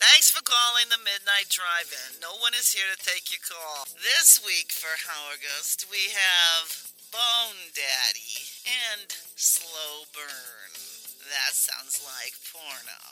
Thanks for calling the Midnight Drive-In. No one is here to take your call. This week for Hauergust, we have Bone Daddy and Slow Burn. That sounds like porno.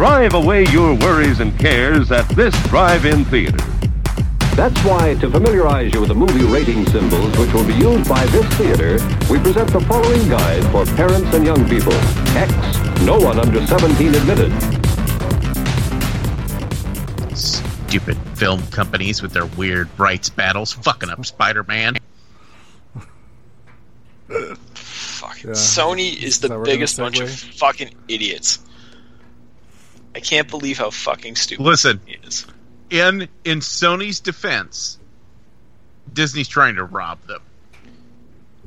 Drive away your worries and cares at this drive-in theater. That's why, to familiarize you with the movie rating symbols which will be used by this theater, we present the following guide for parents and young people. X, no one under 17 admitted. Stupid film companies with their weird rights battles fucking up Spider-Man. Fuck. Yeah. Sony is the that where we're biggest gonna bunch of fucking idiots. I can't believe how fucking stupid Listen. it is. In in Sony's defense, Disney's trying to rob them.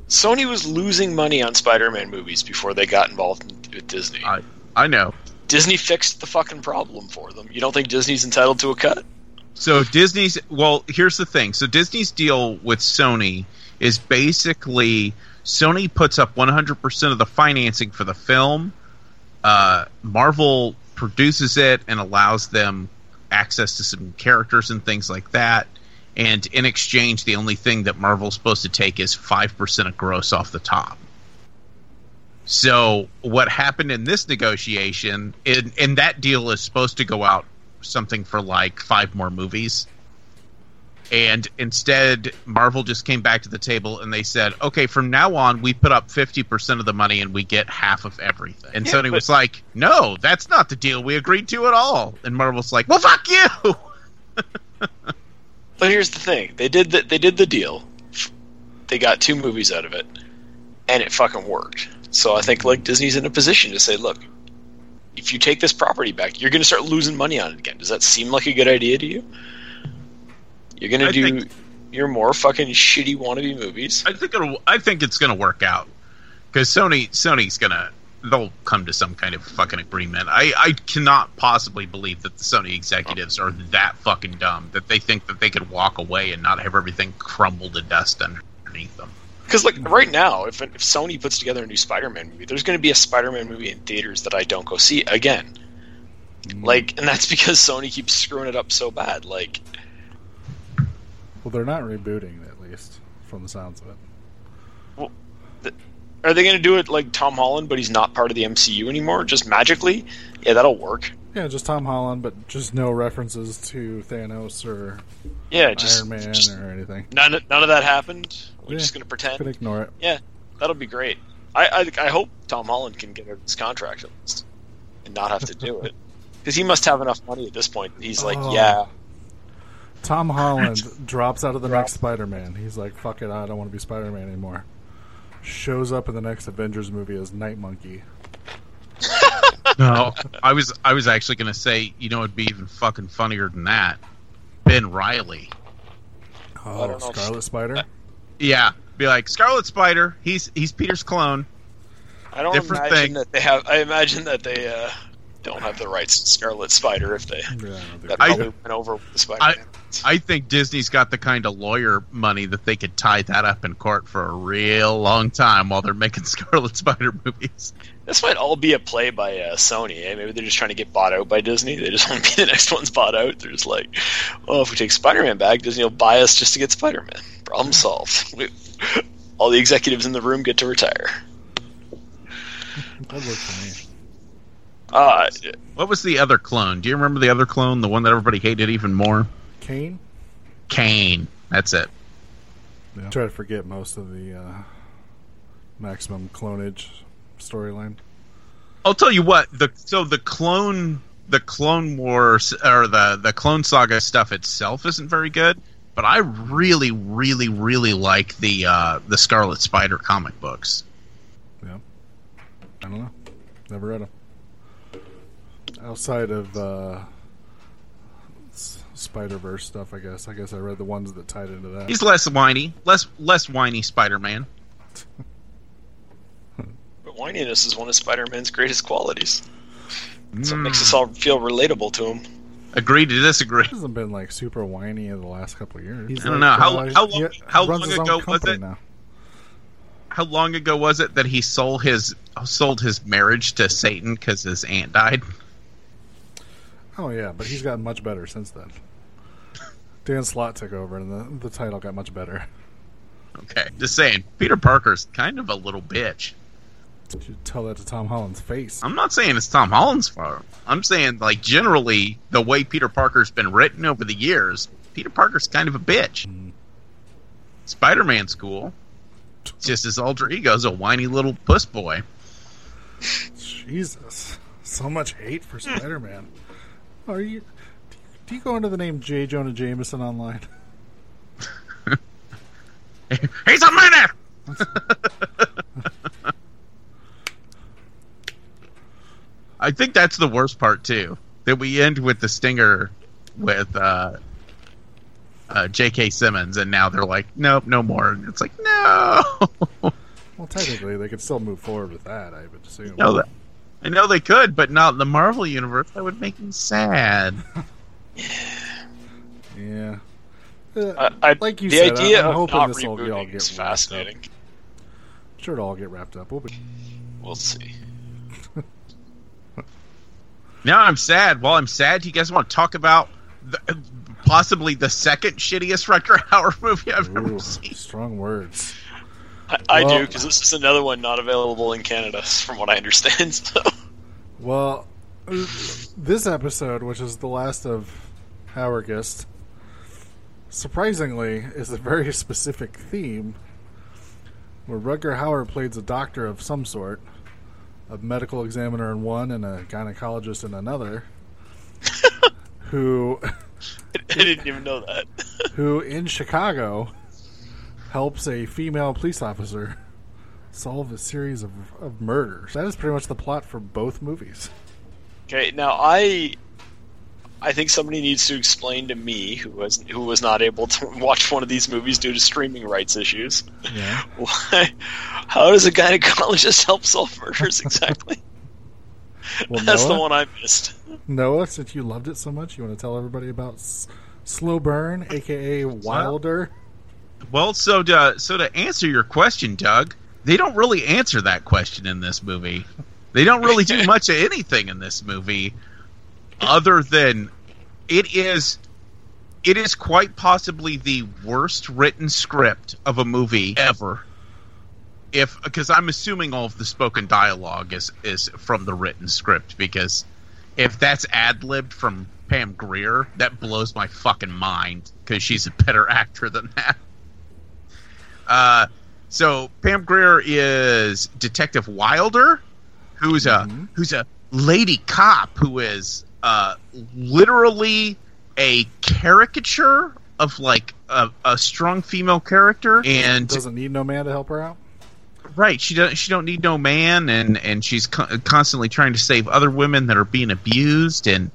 Sony was losing money on Spider-Man movies before they got involved in, with Disney. I I know. Disney fixed the fucking problem for them. You don't think Disney's entitled to a cut? So Disney's well, here's the thing. So Disney's deal with Sony is basically Sony puts up 100% of the financing for the film. Uh, Marvel produces it and allows them access to some characters and things like that. And in exchange, the only thing that Marvel's supposed to take is 5% of gross off the top. So what happened in this negotiation, and, and that deal is supposed to go out something for like five more movies. And instead, Marvel just came back to the table and they said, okay, from now on, we put up 50% of the money and we get half of everything. And Yeah, Sony but- was like, no, that's not the deal we agreed to at all. And Marvel's like, well, fuck you. But here's the thing: they did the, they did the deal. They got two movies out of it, and it fucking worked. So I think like Disney's in a position to say, look, if you take this property back, you're going to start losing money on it again. Does that seem like a good idea to you? You're going to I do think- your more fucking shitty wannabe movies. I think it'll. I think it's going to work out because Sony Sony's going to they'll come to some kind of fucking agreement. I I cannot possibly believe that the Sony executives are that fucking dumb that they think that they could walk away and not have everything crumble to dust underneath them. Because like right now, if if Sony puts together a new Spider-Man movie, there's going to be a Spider-Man movie in theaters that I don't go see again. Mm. Like, and that's because Sony keeps screwing it up so bad. Like, Well, they're not rebooting at least, from the sounds of it. Are they going to do it like Tom Holland, but he's not part of the MCU anymore, just magically? Yeah, that'll work. Yeah, just Tom Holland, but just no references to Thanos or Yeah, just, Iron Man just or anything. none, none of that happened. We're Yeah, just going to pretend. Could ignore it. Yeah, that'll be great. I, I I hope Tom Holland can get out of his contract at least and not have to do it because he must have enough money at this point. He's like, Oh. yeah, Tom Holland drops out of the next Spider-Man. He's like, "Fuck it, I don't want to be Spider-Man anymore." Shows up in the next Avengers movie as Night Monkey. No, I was I was actually going to say, you know, it'd be even fucking funnier than that. Ben Riley. Oh, don't know if- Scarlet Spider. Yeah, be like Scarlet Spider. He's he's Peter's clone. I don't Different imagine thing. that they have. I imagine that they uh, don't have the rights to Scarlet Spider if they Yeah, I don't that I- probably went over with the Spider-Man. I think Disney's got the kind of lawyer money that they could tie that up in court for a real long time while they're making Scarlet Spider movies. This might all be a play by uh, Sony. Eh? Maybe they're just trying to get bought out by Disney. They just want to be the next one's bought out. They're just like, oh, if we take Spider-Man back, Disney will buy us just to get Spider-Man. Problem solved. We, all the executives in the room get to retire. that worked for me. Uh, What was the other clone? Do you remember the other clone, the one that everybody hated even more? Kane. Kane. That's it. I try to forget most of the uh, maximum clonage storyline. I'll tell you what. The so the clone the Clone Wars or the the Clone Saga stuff itself isn't very good. but I really, really, really like the uh, the Scarlet Spider comic books. Yeah. I don't know. Never read them. Outside of uh, Spider Verse stuff, I guess. I guess I read the ones that tied into that. He's less whiny, less less whiny Spider Man. But whininess is one of Spider-Man's greatest qualities. So it makes us all feel relatable to him. Agree to disagree. He hasn't been like super whiny in the last couple of years. He's I don't like, know. How- how he long- how long ago was it? Now. How long ago was it that he sold his sold his marriage to Satan because his aunt died? Oh yeah, but he's gotten much better since then. Dan Slott took over, and the the title got much better. Okay, just saying. Peter Parker's kind of a little bitch. You should tell that to Tom Holland's face. I'm not saying it's Tom Holland's fault. I'm saying like generally the way Peter Parker's been written over the years, Peter Parker's kind of a bitch. Mm. Spider-Man's cool. It's just his alter ego's a whiny little puss boy. Jesus, so much hate for Spider-Man. Are you? Do you go under the name J. Jonah Jameson online? He's a menace. I think that's the worst part too. That we end with the stinger with uh, uh, J.K. Simmons, and now they're like, nope, no more. It's like, no. Well, technically, they could still move forward with that. I would assume. know that. I know they could, but not in the Marvel universe. That would make me sad. Yeah. Uh, I, I, like you the said, idea I'm of hoping not this will all rebooting get is wrapped up. fascinating. sure, it'll all get wrapped up. We'll be- We'll see. Now I'm sad. While I'm sad, do you guys want to talk about the, possibly the second shittiest Rutger Hauer movie I've ever seen? strong words. I, I Well- do because this is another one not available in Canada, from what I understand. So. Well, this episode, which is the last of Hauergust, surprisingly, is a very specific theme where Rutger Hauer plays a doctor of some sort, a medical examiner in one and a gynecologist in another, who I didn't even know that. who in Chicago helps a female police officer solve a series of, of murders. That is pretty much the plot for both movies. Okay, now I I think somebody needs to explain to me who was who was not able to watch one of these movies due to streaming rights issues. Yeah. Why? How does a gynecologist help solve murders exactly? Well, That's the one I missed. Noah, since you loved it so much, you want to tell everybody about S- Slow Burn, aka Wilder? Well, so to so to answer your question, Doug, they don't really answer that question in this movie. They don't really do much of anything in this movie, other than it is it is quite possibly the worst written script of a movie ever. If because I'm assuming all of the spoken dialogue is is from the written script because if that's ad libbed from Pam Grier, that blows my fucking mind because she's a better actor than that. Uh, so Pam Grier is Detective Wilder, who's a who's a lady cop who is uh, literally a caricature of like a, a strong female character, and Doesn't need no man to help her out? right. She don't she don't need no man, and and she's co- constantly trying to save other women that are being abused, and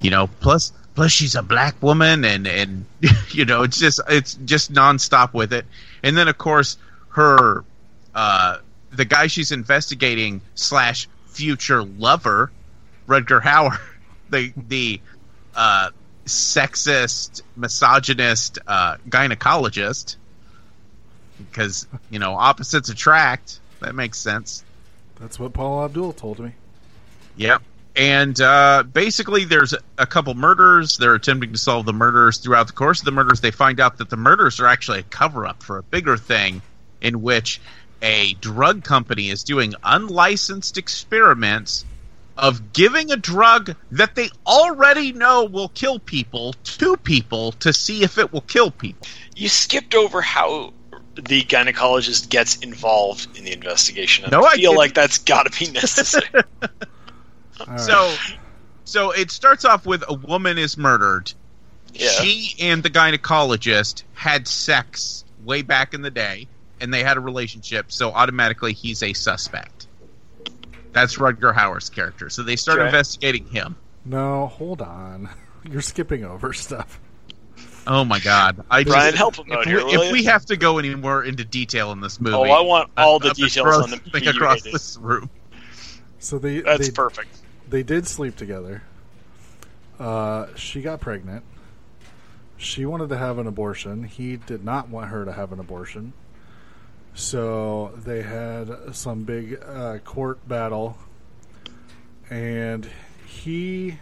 you know plus plus she's a black woman, and and you know it's just it's just nonstop with it, and then of course her uh, the guy she's investigating slash future lover, Rutger Hauer, the the uh, sexist, misogynist uh, gynecologist, because you know opposites attract. That makes sense. That's what Paula Abdul told me. Yep. And uh, basically, there's a couple murders. They're attempting to solve the murders. Throughout the course of the murders, they find out that the murders are actually a cover up for a bigger thing in which a drug company is doing unlicensed experiments of giving a drug that they already know will kill people to people to see if it will kill people. You skipped over how the gynecologist gets involved in the investigation. No, I I feel didn't. like that's got to be necessary. All right. So, so it starts off with a woman is murdered, Yeah. She and the gynecologist had sex way back in the day, and they had a relationship, so automatically he's a suspect. That's Rutger Hauer's character. So they start Okay. investigating him. No, hold on. You're skipping over stuff. Oh my god! I just, Brian, help him out if, here, we, if we have to go any more into detail in this movie, Oh, I want all the I'm details throw on the something across this room. So they That's they, perfect. they did sleep together. Uh, she got pregnant. She wanted to have an abortion. He did not want her to have an abortion. So they had some big uh, court battle, and he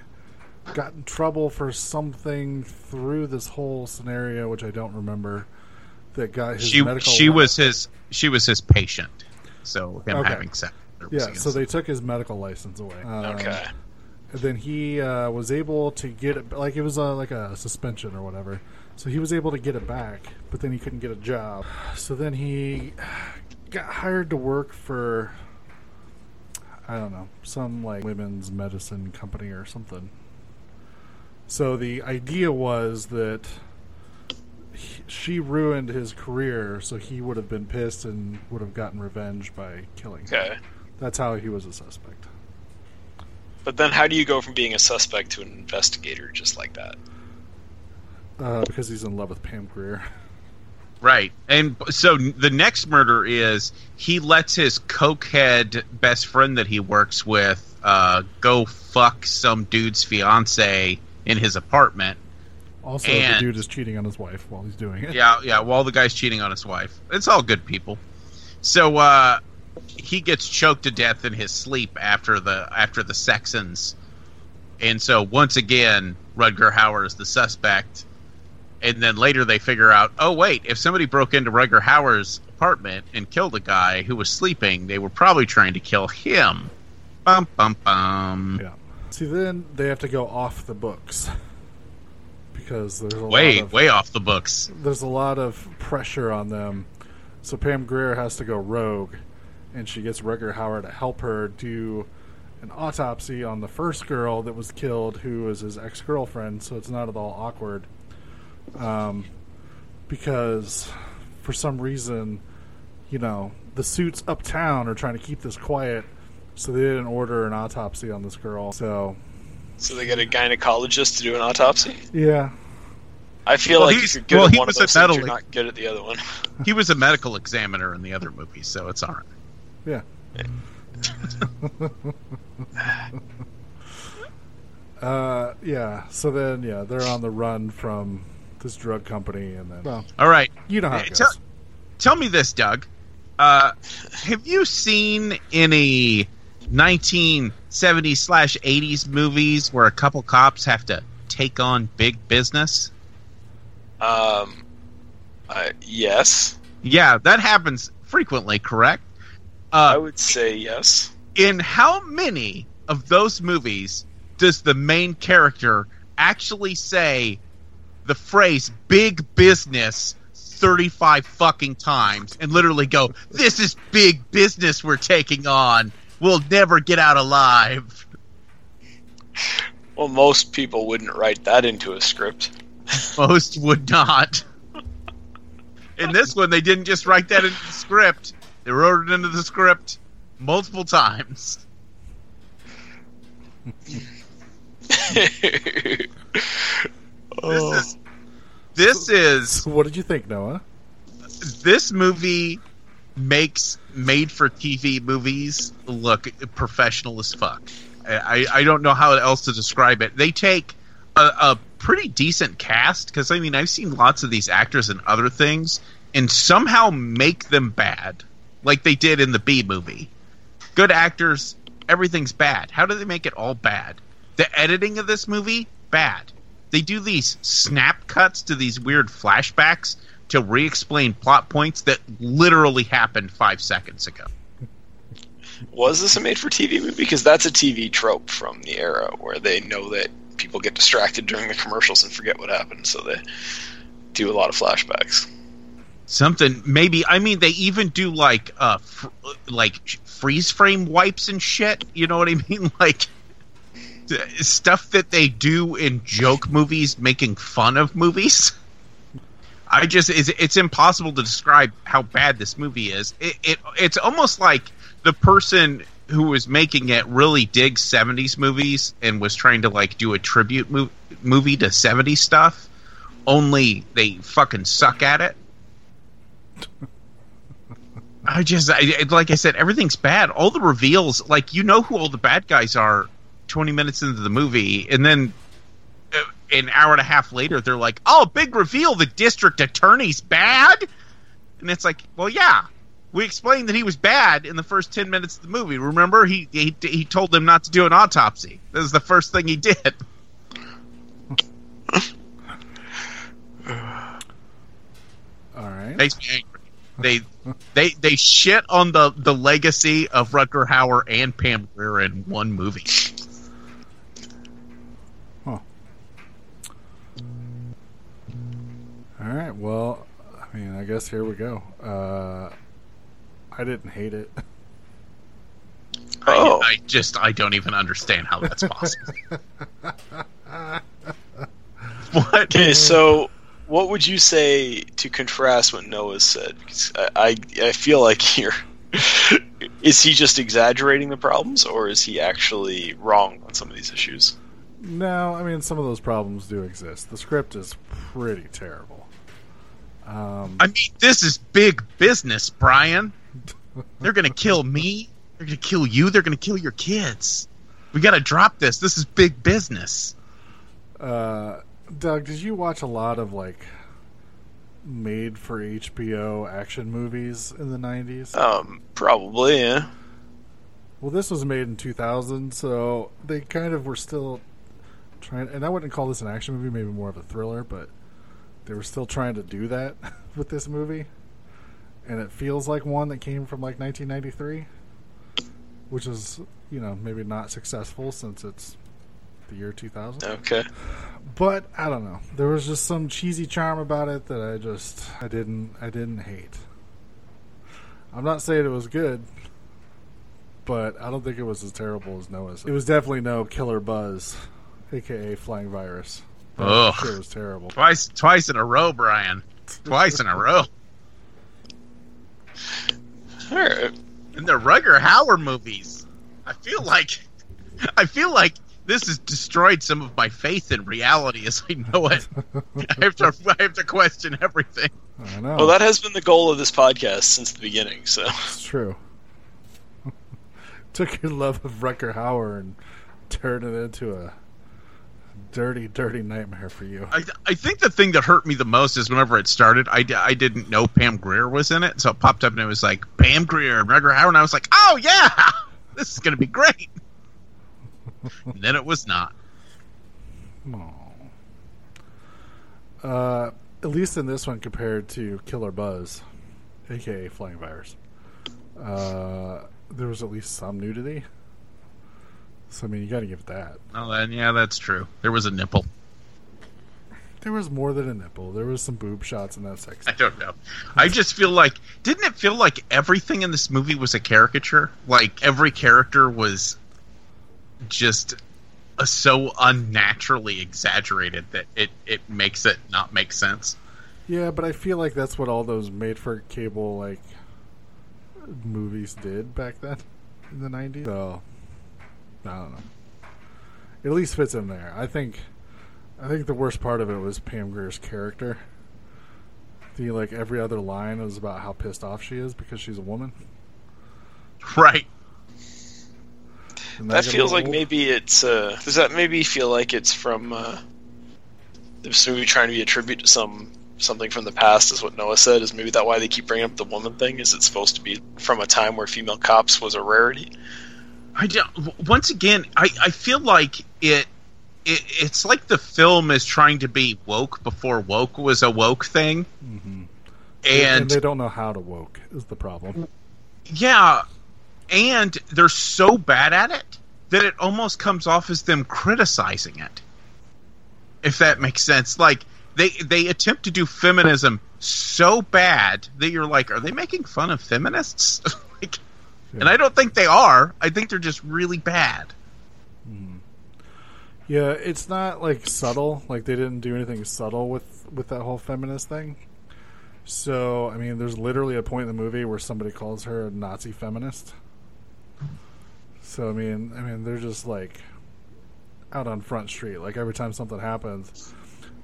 got in trouble for something through this whole scenario, which I don't remember. That got his She medical. she was his she was his patient, so him Okay. having sex. yeah. So they took his medical license away. Um, Okay. And then he uh, was able to get it, like it was a, like a suspension or whatever. So he was able to get it back, but then he couldn't get a job. So then he got hired to work for, I don't know, some like women's medicine company or something. So the idea was that he, she ruined his career, so he would have been pissed and would have gotten revenge by killing her. Okay. That's how he was a suspect. But then how do you go from being a suspect to an investigator just like that? Uh, because he's in love with Pam Grier. Right. And so the next murder is he lets his cokehead best friend that he works with uh, go fuck some dude's fiance in his apartment. Also, And- the dude is cheating on his wife while he's doing it. Yeah, yeah, while the guy's cheating on his wife. It's all good people. So uh he gets choked to death in his sleep after the after the Sexons. And so once again, Rutger Hauer is the suspect. And then later they figure out, oh wait, if somebody broke into Rutger Hauer's apartment and killed a guy who was sleeping, they were probably trying to kill him. Bum bum bum. Yeah. See, then they have to go off the books because there's a Way, lot of, way off the books. there's a lot of pressure on them. So Pam Grier has to go rogue, and she gets Rutger Hauer to help her do an autopsy on the first girl that was killed, who was his ex girlfriend. So it's not at all awkward, um, because for some reason, you know, the suits uptown are trying to keep this quiet. So they didn't order an autopsy on this girl. So So they get a gynecologist to do an autopsy? yeah, I feel Well, like he's- if you're good well, at he one of was a those things, you're not good at the other one. He was a medical examiner in the other movie, so it's all right. yeah. uh, yeah. So then, yeah, they're on the run from this drug company, and then well, All right. you know how it Tell- goes. tell me this, Doug. Uh, have you seen any 1970s slash 80s movies where a couple cops have to take on big business? Um, uh, yes, Yeah, that happens frequently, correct? I Uh, would say yes. in how many of those movies does the main character actually say the phrase big business 35 fucking times and literally go, This is big business we're taking on. We'll never get out alive. Well, most people wouldn't write that into a script. Most would not. In this one, they didn't just write that into the script, they wrote it into the script multiple times. This oh. is. This is what did you think, Noah? this movie makes made for TV movies look professional as fuck. I, I don't know how else to describe it. They take a, a pretty decent cast because I mean I've seen lots of these actors in other things and somehow make them bad, like they did in the B movie. Good actors, everything's bad. How do they make it all bad? The editing of this movie, bad. They do these snap cuts to these weird flashbacks to re-explain plot points that literally happened five seconds ago. Was this a made-for-TV movie? Because that's a TV trope from the era where they know that people get distracted during the commercials and forget what happened, so they do a lot of flashbacks. Something maybe. I mean, they even do like uh, fr- like freeze frame wipes and shit. You know what I mean? Like stuff that they do in joke movies, making fun of movies. I just it's, it's impossible to describe how bad this movie is. It, it it's almost like the person who was making it really digs 70s movies and was trying to like do a tribute mo- movie to 70s stuff only they fucking suck at it i just I, like i said everything's bad all the reveals like you know who all the bad guys are 20 minutes into the movie and then uh, an hour and a half later they're like oh big reveal the district attorney's bad? And it's like well yeah. We explained that he was bad in the first 10 minutes of the movie. Remember he he, he told them not to do an autopsy. This is the first thing he did. All right. makes me angry. They they they shit on the the legacy of Rutger Hauer and Pam Grier in one movie guess here we go. Uh, I didn't hate it. Oh. I, I just I don't even understand how that's possible what Okay, so what would you say to contrast what Noah said? Because I, I, I feel like you're. he just exaggerating the problems, or is he actually wrong on some of these issues? No, I mean some of those problems do exist. The script is pretty terrible. Um, I mean, this is big business, Brian. They're gonna kill me. They're gonna kill you. They're gonna kill your kids. We gotta drop this. This is big business. uh, Doug, did you watch a lot of like made for HBO action movies in the '90s? Um, probably, yeah. Well, this was made in 2000, so they kind of were still trying. And I wouldn't call this an action movie, maybe more of a thriller, but they were still trying to do that with this movie. And it feels like one that came from like 1993, which is, you know, maybe not successful since it's the year 2000. Okay. But I don't know. There was just some cheesy charm about it that I just I didn't I didn't hate. I'm not saying it was good, but I don't think it was as terrible as Noah's. It was definitely no Killer Buzz, aka Flying Virus. That Ugh. shit was terrible. Twice, twice in a row, Brian. Twice in a row. All right. In the Rutger Hauer movies, I feel like, I feel like this has destroyed some of my faith in reality as I know it. I have to, I have to question everything. I know. Well, that has been the goal of this podcast since the beginning. So It's true. Took your love of Rutger Hauer and turned it into a dirty, dirty nightmare for you. I, I think the thing that hurt me the most is whenever it started, I, d- I didn't know Pam Grier was in it, so it popped up and it was like Pam Grier and Hauer, and I was like, oh yeah, this is going to be great. and then it was not. Aw. Uh, at least in this one, compared to Killer Buzz, aka Flying Virus, uh, there was at least some nudity. So I mean, you got to give it that. Oh, then yeah, that's true. There was a nipple. There was more than a nipple. There was some boob shots in that sex. I don't know. I just feel like didn't it feel like everything in this movie was a caricature? Like every character was just uh, so unnaturally exaggerated that it it makes it not make sense. Yeah, but I feel like that's what all those made-for-cable like movies did back then in the '90s. So I don't know. It at least fits in there. I think. I think the worst part of it was Pam Grier's character. The like every other line was about how pissed off she is because she's a woman. Right. And that feels like old. maybe it's. Uh, does that maybe feel like it's from uh, this movie trying to be a tribute to some something from the past? Is what Noah said. Is maybe that why they keep bringing up the woman thing? Is it supposed to be from a time where female cops was a rarity? I don't, once again, I, I feel like it, it it's like the film is trying to be woke before woke was a woke thing, mm-hmm. and, and they don't know how to woke is the problem. Yeah, and they're so bad at it that it almost comes off as them criticizing it. If that makes sense, like they they attempt to do feminism so bad that you're like, are they making fun of feminists? and I don't think they are. I think they're just really bad. Hmm. Yeah, it's not like subtle. Like they didn't do anything subtle with with that whole feminist thing. So, I mean, there's literally a point in the movie where somebody calls her a Nazi feminist. So, I mean, I mean, they're just like out on Front Street. Like every time something happens,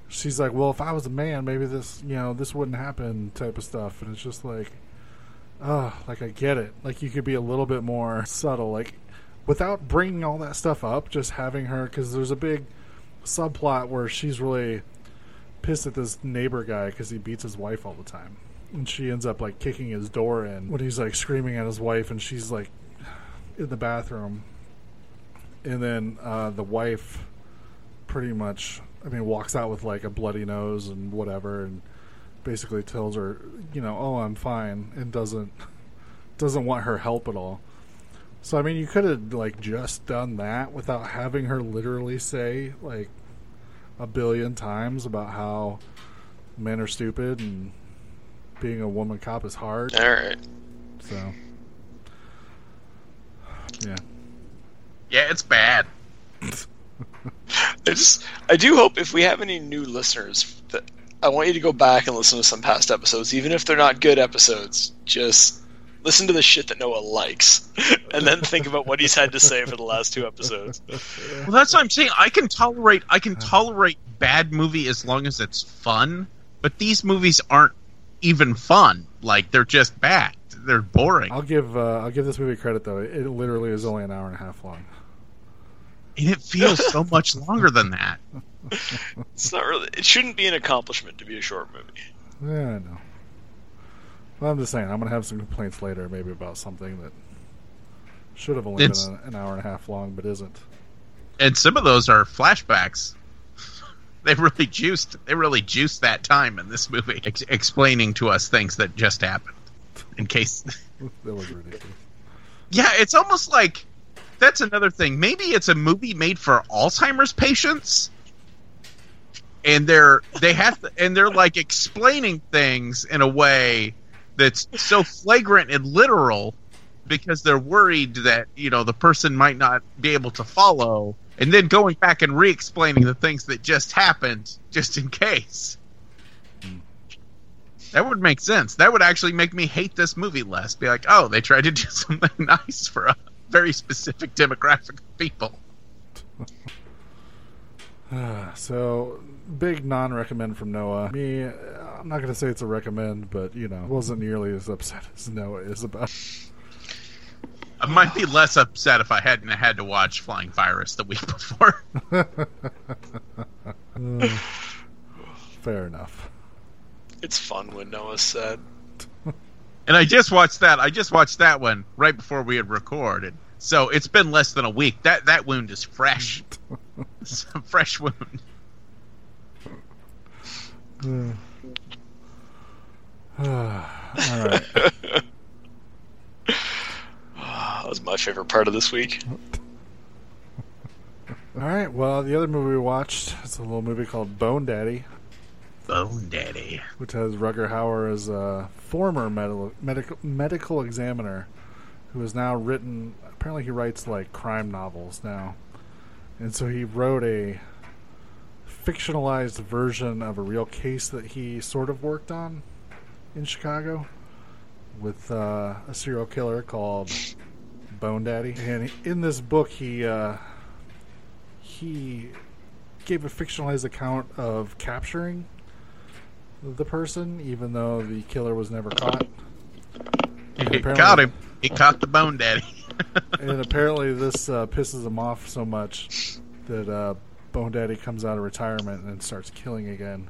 she's like, "Well, if I was a man, maybe this, you know, this wouldn't happen," type of stuff. And it's just like, oh, like I get it. Like you could be a little bit more subtle, like without bringing all that stuff up. Just having her, because there's a big subplot where she's really pissed at this neighbor guy because he beats his wife all the time. And she ends up like kicking his door in when he's like screaming at his wife, and she's like in the bathroom. And then uh, the wife pretty much, I mean, walks out with like a bloody nose and whatever, and basically tells her, you know, oh, I'm fine, and doesn't doesn't want her help at all. So I mean, you could have like just done that without having her literally say like a billion times about how men are stupid and being a woman cop is hard. All right. So, yeah. Yeah, it's bad. I just I do hope if we have any new listeners that I want you to go back and listen to some past episodes, even if they're not good episodes. Just listen to the shit that Noah likes, and then think about what he's had to say for the last two episodes. Well, that's what I'm saying. I can tolerate I can tolerate bad movie as long as it's fun, but these movies aren't even fun. Like they're just bad. They're boring. I'll give uh, I'll give this movie credit though. It literally is only an hour and a half long. And it feels so much longer than that. It's not really. It shouldn't be an accomplishment to be a short movie. Yeah, I know. Well, I'm just saying, I'm gonna have some complaints later, maybe about something that should have only It's- been an, an hour and a half long, but isn't. And some of those are flashbacks. They really juiced. They really juiced that time in this movie, ex- explaining to us things that just happened. In case, That was ridiculous. yeah, it's almost like that's another thing. Maybe it's a movie made for Alzheimer's patients, and they're they have to, and they're like explaining things in a way that's so flagrant and literal because they're worried that you know the person might not be able to follow, and then going back and re-explaining the things that just happened just in case. That would make sense. That would actually make me hate this movie less. Be like, oh, they tried to do something nice for a very specific demographic of people. Ah, so, big non-recommend from Noah. Me, I'm not gonna say it's a recommend, but you know, wasn't nearly as upset as Noah is about. I might be less upset if I hadn't had to watch Flying Virus the week before. Fair enough. It's fun when Noah's sad. And I just watched that. I just watched that one right before we had recorded. So it's been less than a week. That that wound is fresh. it's a fresh wound. All right. That was my favorite part of this week. All right. Well, the other movie we watched is a little movie called Bone Daddy, Bone Daddy. which has Rutger Hauer as a former medical medical medical examiner who has now written. Apparently, he writes like crime novels now, and so he wrote a fictionalized version of a real case that he sort of worked on in Chicago with uh, a serial killer called Bone Daddy. And in this book, he uh, he gave a fictionalized account of capturing the person, even though the killer was never caught. And He apparently- caught him. He caught the Bone Daddy. and apparently, this uh, pisses him off so much that uh, Bone Daddy comes out of retirement and starts killing again,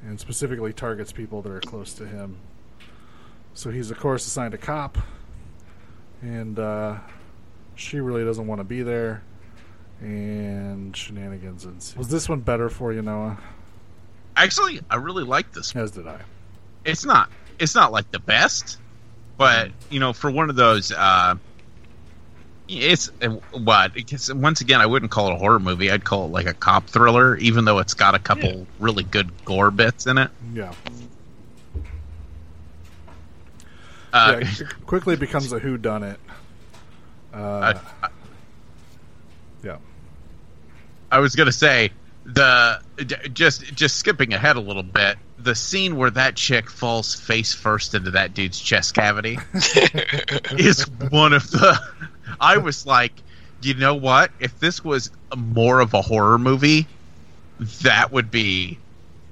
and specifically targets people that are close to him. So he's, of course, assigned a cop, and uh, she really doesn't want to be there, and shenanigans ensue. Was this one better for you, Noah? Actually, I really like this. As did I. It's not. It's not like the best, but you know, for one of those, uh, it's uh, what? Because once again, I wouldn't call it a horror movie. I'd call it like a cop thriller, even though it's got a couple really good gore bits in it. Yeah. Uh, yeah it quickly becomes a who done it. Uh, yeah. I was gonna say the just just skipping ahead a little bit. The scene where that chick falls face first into that dude's chest cavity is one of the. I was like, you know what? If this was more of a horror movie, that would be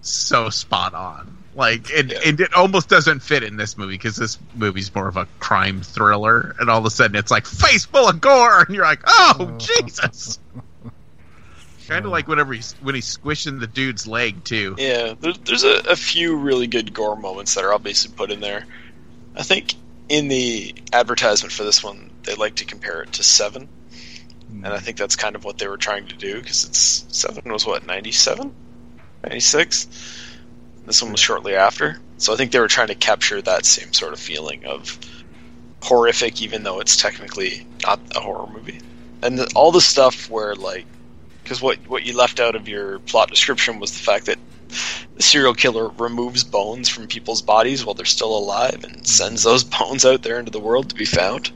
so spot on. Like, it, Yeah. it, it almost doesn't fit in this movie because this movie's more of a crime thriller, and all of a sudden it's like face full of gore, and you're like, oh, oh. Jesus! Kind of like whenever he's when he's squishing the dude's leg too. Yeah, there, there's a, a few really good gore moments that are obviously put in there. I think in the advertisement for this one, they like to compare it to Seven, and I think that's kind of what they were trying to do because it's Seven was what 97, 96. This one was shortly after, so I think they were trying to capture that same sort of feeling of horrific, even though it's technically not a horror movie. And the, all the stuff where like, because what what you left out of your plot description was the fact that the serial killer removes bones from people's bodies while they're still alive and sends those bones out there into the world to be found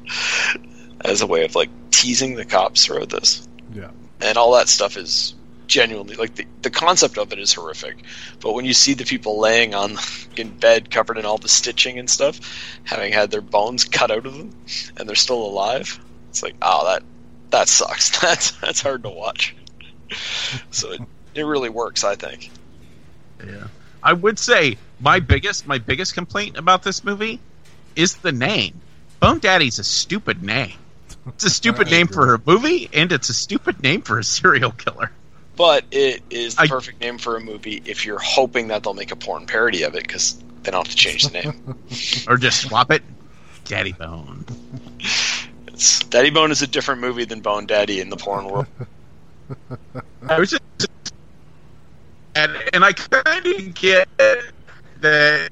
as a way of like teasing the cops throughout this. Yeah. And all that stuff is genuinely like the, the concept of it is horrific. But when you see the people laying on in bed covered in all the stitching and stuff, having had their bones cut out of them and they're still alive, it's like, oh that that sucks. That's that's hard to watch. So it, it really works, I think. Yeah. I would say my biggest my biggest complaint about this movie is the name. Bone Daddy's a stupid name. It's a stupid name for a movie, and it's a stupid name for a serial killer. But it is the I- perfect name for a movie if you're hoping that they'll make a porn parody of it because they don't have to change the name. Or just swap it. Daddy Bone. It's, Daddy Bone is a different movie than Bone Daddy in the porn world. I was just and and I kind of get that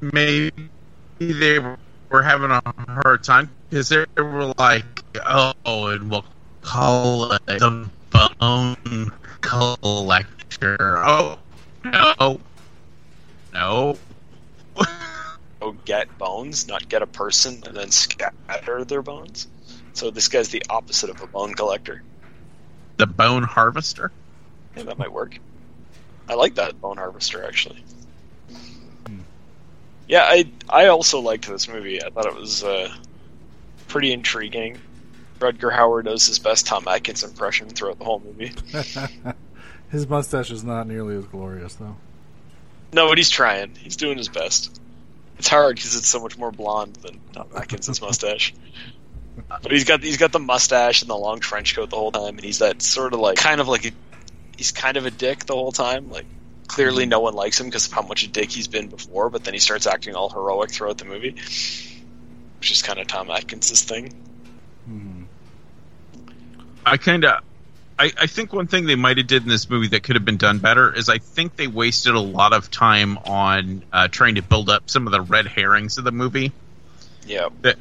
maybe they were having a hard time because they were like, oh, and we'll call it the Bone Collector. Oh no, no. Oh, get bones, not get a person and then scatter their bones. So this guy's the opposite of a bone collector. The Bone Harvester. Yeah, that might work. I like that bone harvester actually. Yeah, I I also liked this movie. I thought it was uh, pretty intriguing. Rutger Hauer does his best Tom Atkins impression throughout the whole movie. His mustache is not nearly as glorious, though. No, but he's trying. He's doing his best. It's hard because it's so much more blonde than Tom Atkins' mustache. But he's got he's got the mustache and the long trench coat the whole time, and he's that sort of like kind of like a, he's kind of a dick the whole time. Like clearly no one likes him because of how much a dick he's been before, but then he starts acting all heroic throughout the movie, which is kind of Tom Atkins' thing. Hmm. I kind of, I, I think one thing they might have did in this movie that could have been done better is I think they wasted a lot of time on uh, trying to build up some of the red herrings of the movie Yeah, that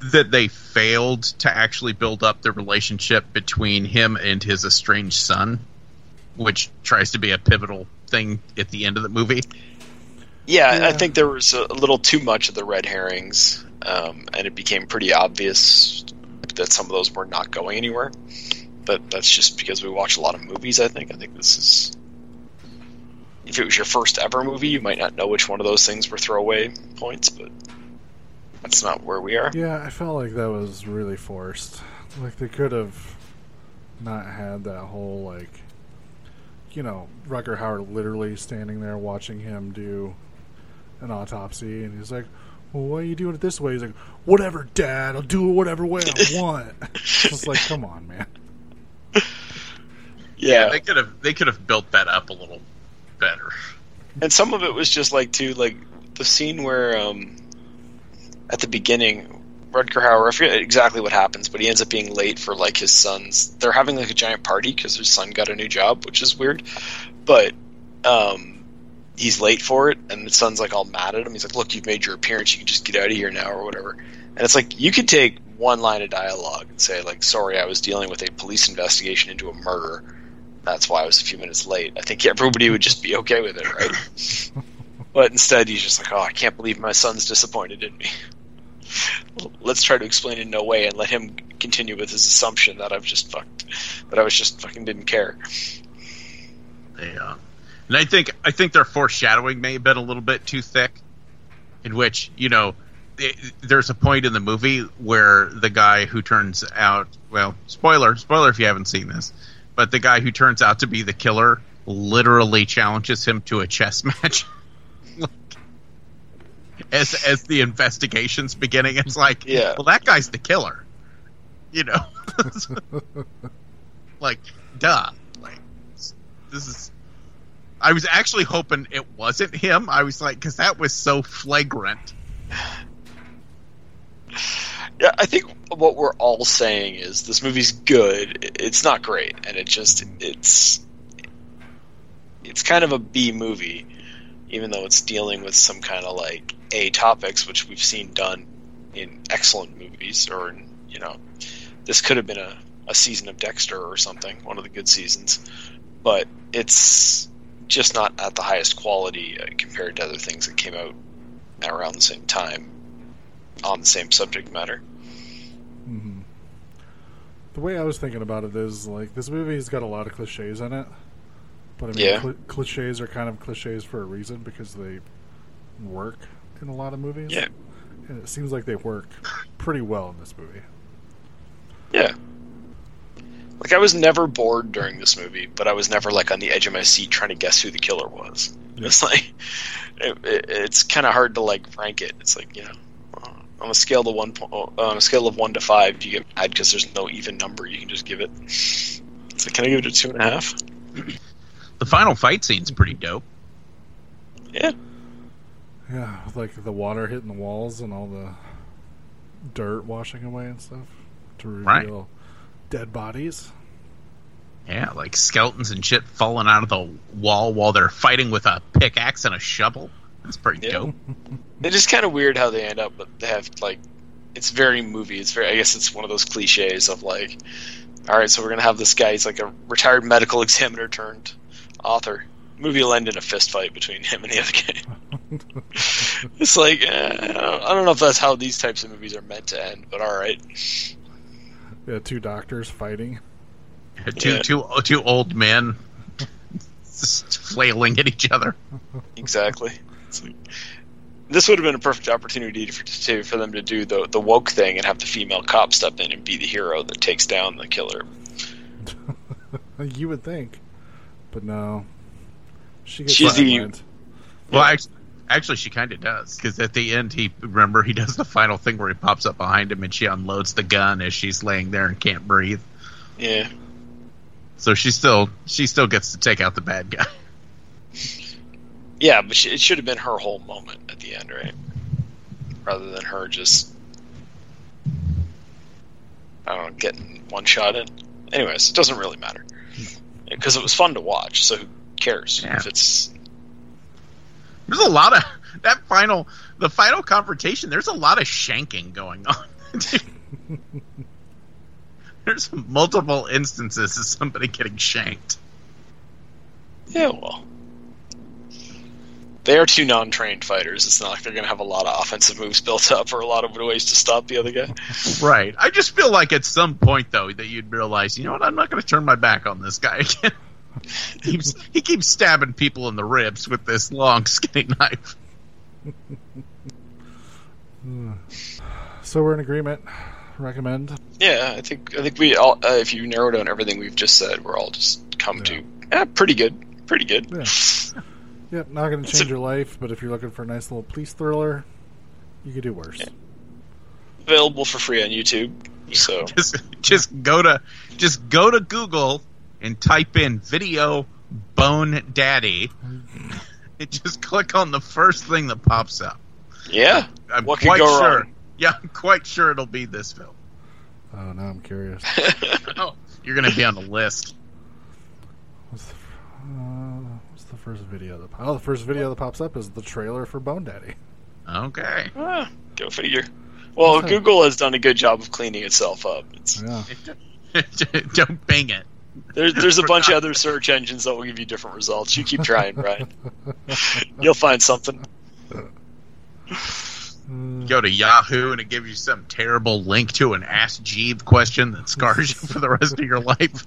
that they failed to actually build up the relationship between him and his estranged son, which tries to be a pivotal thing at the end of the movie. Yeah, I think there was a, a little too much of the red herrings, um, and it became pretty obvious that some of those were not going anywhere. But that's just because we watch a lot of movies. I think. I think this is. If it was your first ever movie, you might not know which one of those things were throwaway points, but that's not where we are. Yeah, I felt like that was really forced. Like they could have not had that whole like, you know, Rutger Hauer literally standing there watching him do an autopsy, and he's like, "Well, why are you doing it this way?" He's like, "Whatever, Dad. I'll do it whatever way I want." It's like, come on, man. Yeah, They could have they could have built that up a little better. and some of it was just like too like the scene where um at the beginning Rutger Hauer I forget exactly what happens but he ends up being late for like his son's they're having like a giant party because his son got a new job which is weird but um he's late for it and the son's like all mad at him he's like look you've made your appearance you can just get out of here now or whatever and it's like you could take one line of dialogue and say like sorry I was dealing with a police investigation into a murder that's why I was a few minutes late. I think everybody would just be okay with it, right? but instead, he's just like, "Oh, I can't believe my son's disappointed in me." Let's try to explain in no way and let him continue with his assumption that I've just fucked, that I was just fucking didn't care. Yeah, uh, and I think I think their foreshadowing may have been a little bit too thick, in which you know there's a point in the movie where the guy who turns out well spoiler spoiler if you haven't seen this, but the guy who turns out to be the killer literally challenges him to a chess match. As as the investigation's beginning, it's like, Yeah. well, that guy's the killer, you know. like, duh. Like, this is. I was actually hoping it wasn't him. I was like, because that was so flagrant. Yeah, I think what we're all saying is this movie's good. It's not great, and it just it's it's kind of a B movie, even though it's dealing with some kind of like A topics, which we've seen done in excellent movies, or in, you know, this could have been a, a season of Dexter or something, one of the good seasons, but it's just not at the highest quality uh, compared to other things that came out around the same time on the same subject matter. hmm The way I was thinking about it is like this movie's got a lot of cliches in it, but I mean, Yeah. cli cliches are kind of cliches for a reason because they work in a lot of movies. Yeah. and it seems like they work pretty well in this movie. Yeah. Like I was never bored during this movie, but I was never like on the edge of my seat trying to guess who the killer was. It's like it, it, it's kind of hard to like rank it. It's like you know, on a scale of one on a scale of one to five, you get mad because there's no even number. You can just give it. It's like, can I give it a two and a half? The final fight scene's pretty dope. Yeah, Yeah, with like the water hitting the walls and all the dirt washing away and stuff to Right. reveal dead bodies. Yeah, like skeletons and shit falling out of the wall while they're fighting with a pickaxe and a shovel. That's pretty Yeah. dope. it is just kind of weird how they end up, but they have like it's very movie. It's very. I guess it's one of those cliches of like, all right, so we're gonna have this guy. He's like a retired medical examiner turned author. Movie will end in a fist fight between him and the other guy. it's like eh, I, don't, I don't know if that's how these types of movies are meant to end, but all right. Yeah, two doctors fighting. Two, Yeah. two, two old men just flailing at each other. Exactly. It's like- this would have been a perfect opportunity for, to, for them to do the the woke thing and have the female cop step in and be the hero that takes down the killer. You would think, but no. She gets She's the- sidelined. Well, actually, actually she kind of does because at the end, he remember he does the final thing where he pops up behind him and she unloads the gun as she's laying there and can't breathe. Yeah. So she still she still gets to take out the bad guy. Yeah, but she, it should have been her whole moment at the end, right? Rather than her just, I don't know, getting one shot in. Anyways, it doesn't really matter because it was fun to watch. So who cares Yeah. if it's? There's a lot of that final the final confrontation. There's a lot of shanking going on. There's multiple instances of somebody getting shanked. Yeah, well, they are two non-trained fighters. It's not like they're going to have a lot of offensive moves built up or a lot of ways to stop the other guy. Right. I just feel like at some point though that you'd realize, you know what, I'm not going to turn my back on this guy again. he, keeps, he keeps stabbing people in the ribs with this long skinny knife. So we're in agreement. Recommend. Yeah, I think I think we all. Uh, if you narrow down everything we've just said, we're all just come to eh, pretty good, pretty good. Yeah. Yep, not going to change a- your life, but if you're looking for a nice little police thriller, you could do worse. Available for free on YouTube. So Just just go to just go to Google and type in video bone daddy. and just click on the first thing that pops up. yeah, I'm What could quite go sure. wrong? Yeah, I'm quite sure it'll be this film. Oh, now I'm curious. Oh, you're gonna be on the list. Uh, what's the first video that? Oh, the first video that pops up is the trailer for Bone Daddy. Okay. Ah, go figure. Well, Okay. Google has done a good job of cleaning itself up. It's, Yeah. Don't bang it. there's there's a bunch of other search engines that will give you different results. You keep trying, Brian. You'll find something. Go to Yahoo and it gives you some terrible link to an Ask Jeeve question that scars you for the rest of your life.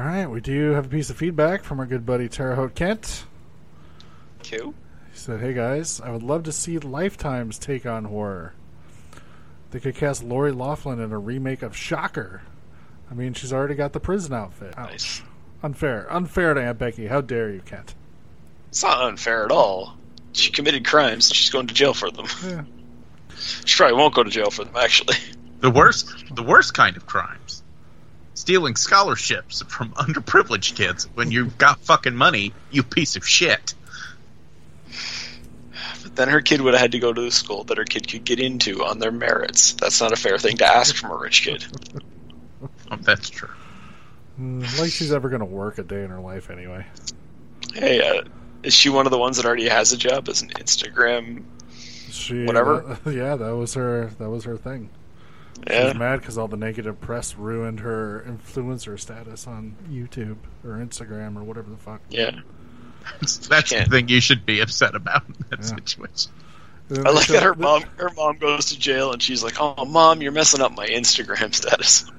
All right, we do have a piece of feedback from our good buddy Terre Haute Kent. Cool. He said, "Hey guys, I would love to see Lifetime's take on horror. They could cast Lori Loughlin in a remake of Shocker. I mean, she's already got the prison outfit. Ouch. Nice. Unfair, unfair to Aunt Becky. How dare you, Kent? It's not unfair at all. She committed crimes. and She's going to jail for them. Yeah. She probably won't go to jail for them, actually. The worst, the worst kind of crimes. Stealing scholarships from underprivileged kids when you've got fucking money, you piece of shit. But then her kid would have had to go to the school that her kid could get into on their merits. That's not a fair thing to ask from a rich kid. Oh, that's true. Mm, like she's ever going to work a day in her life anyway. Hey, uh, is she one of the ones that already has a job as an Instagram? She, Whatever. yeah, that was her. That was her thing. She Yeah. was mad because all the negative press ruined her influencer status on YouTube or Instagram or whatever the fuck. Yeah. That's, that's the thing you should be upset about in that Yeah. situation. I like that her showed- mom her mom goes to jail and she's like, "Oh, mom, you're messing up my Instagram status."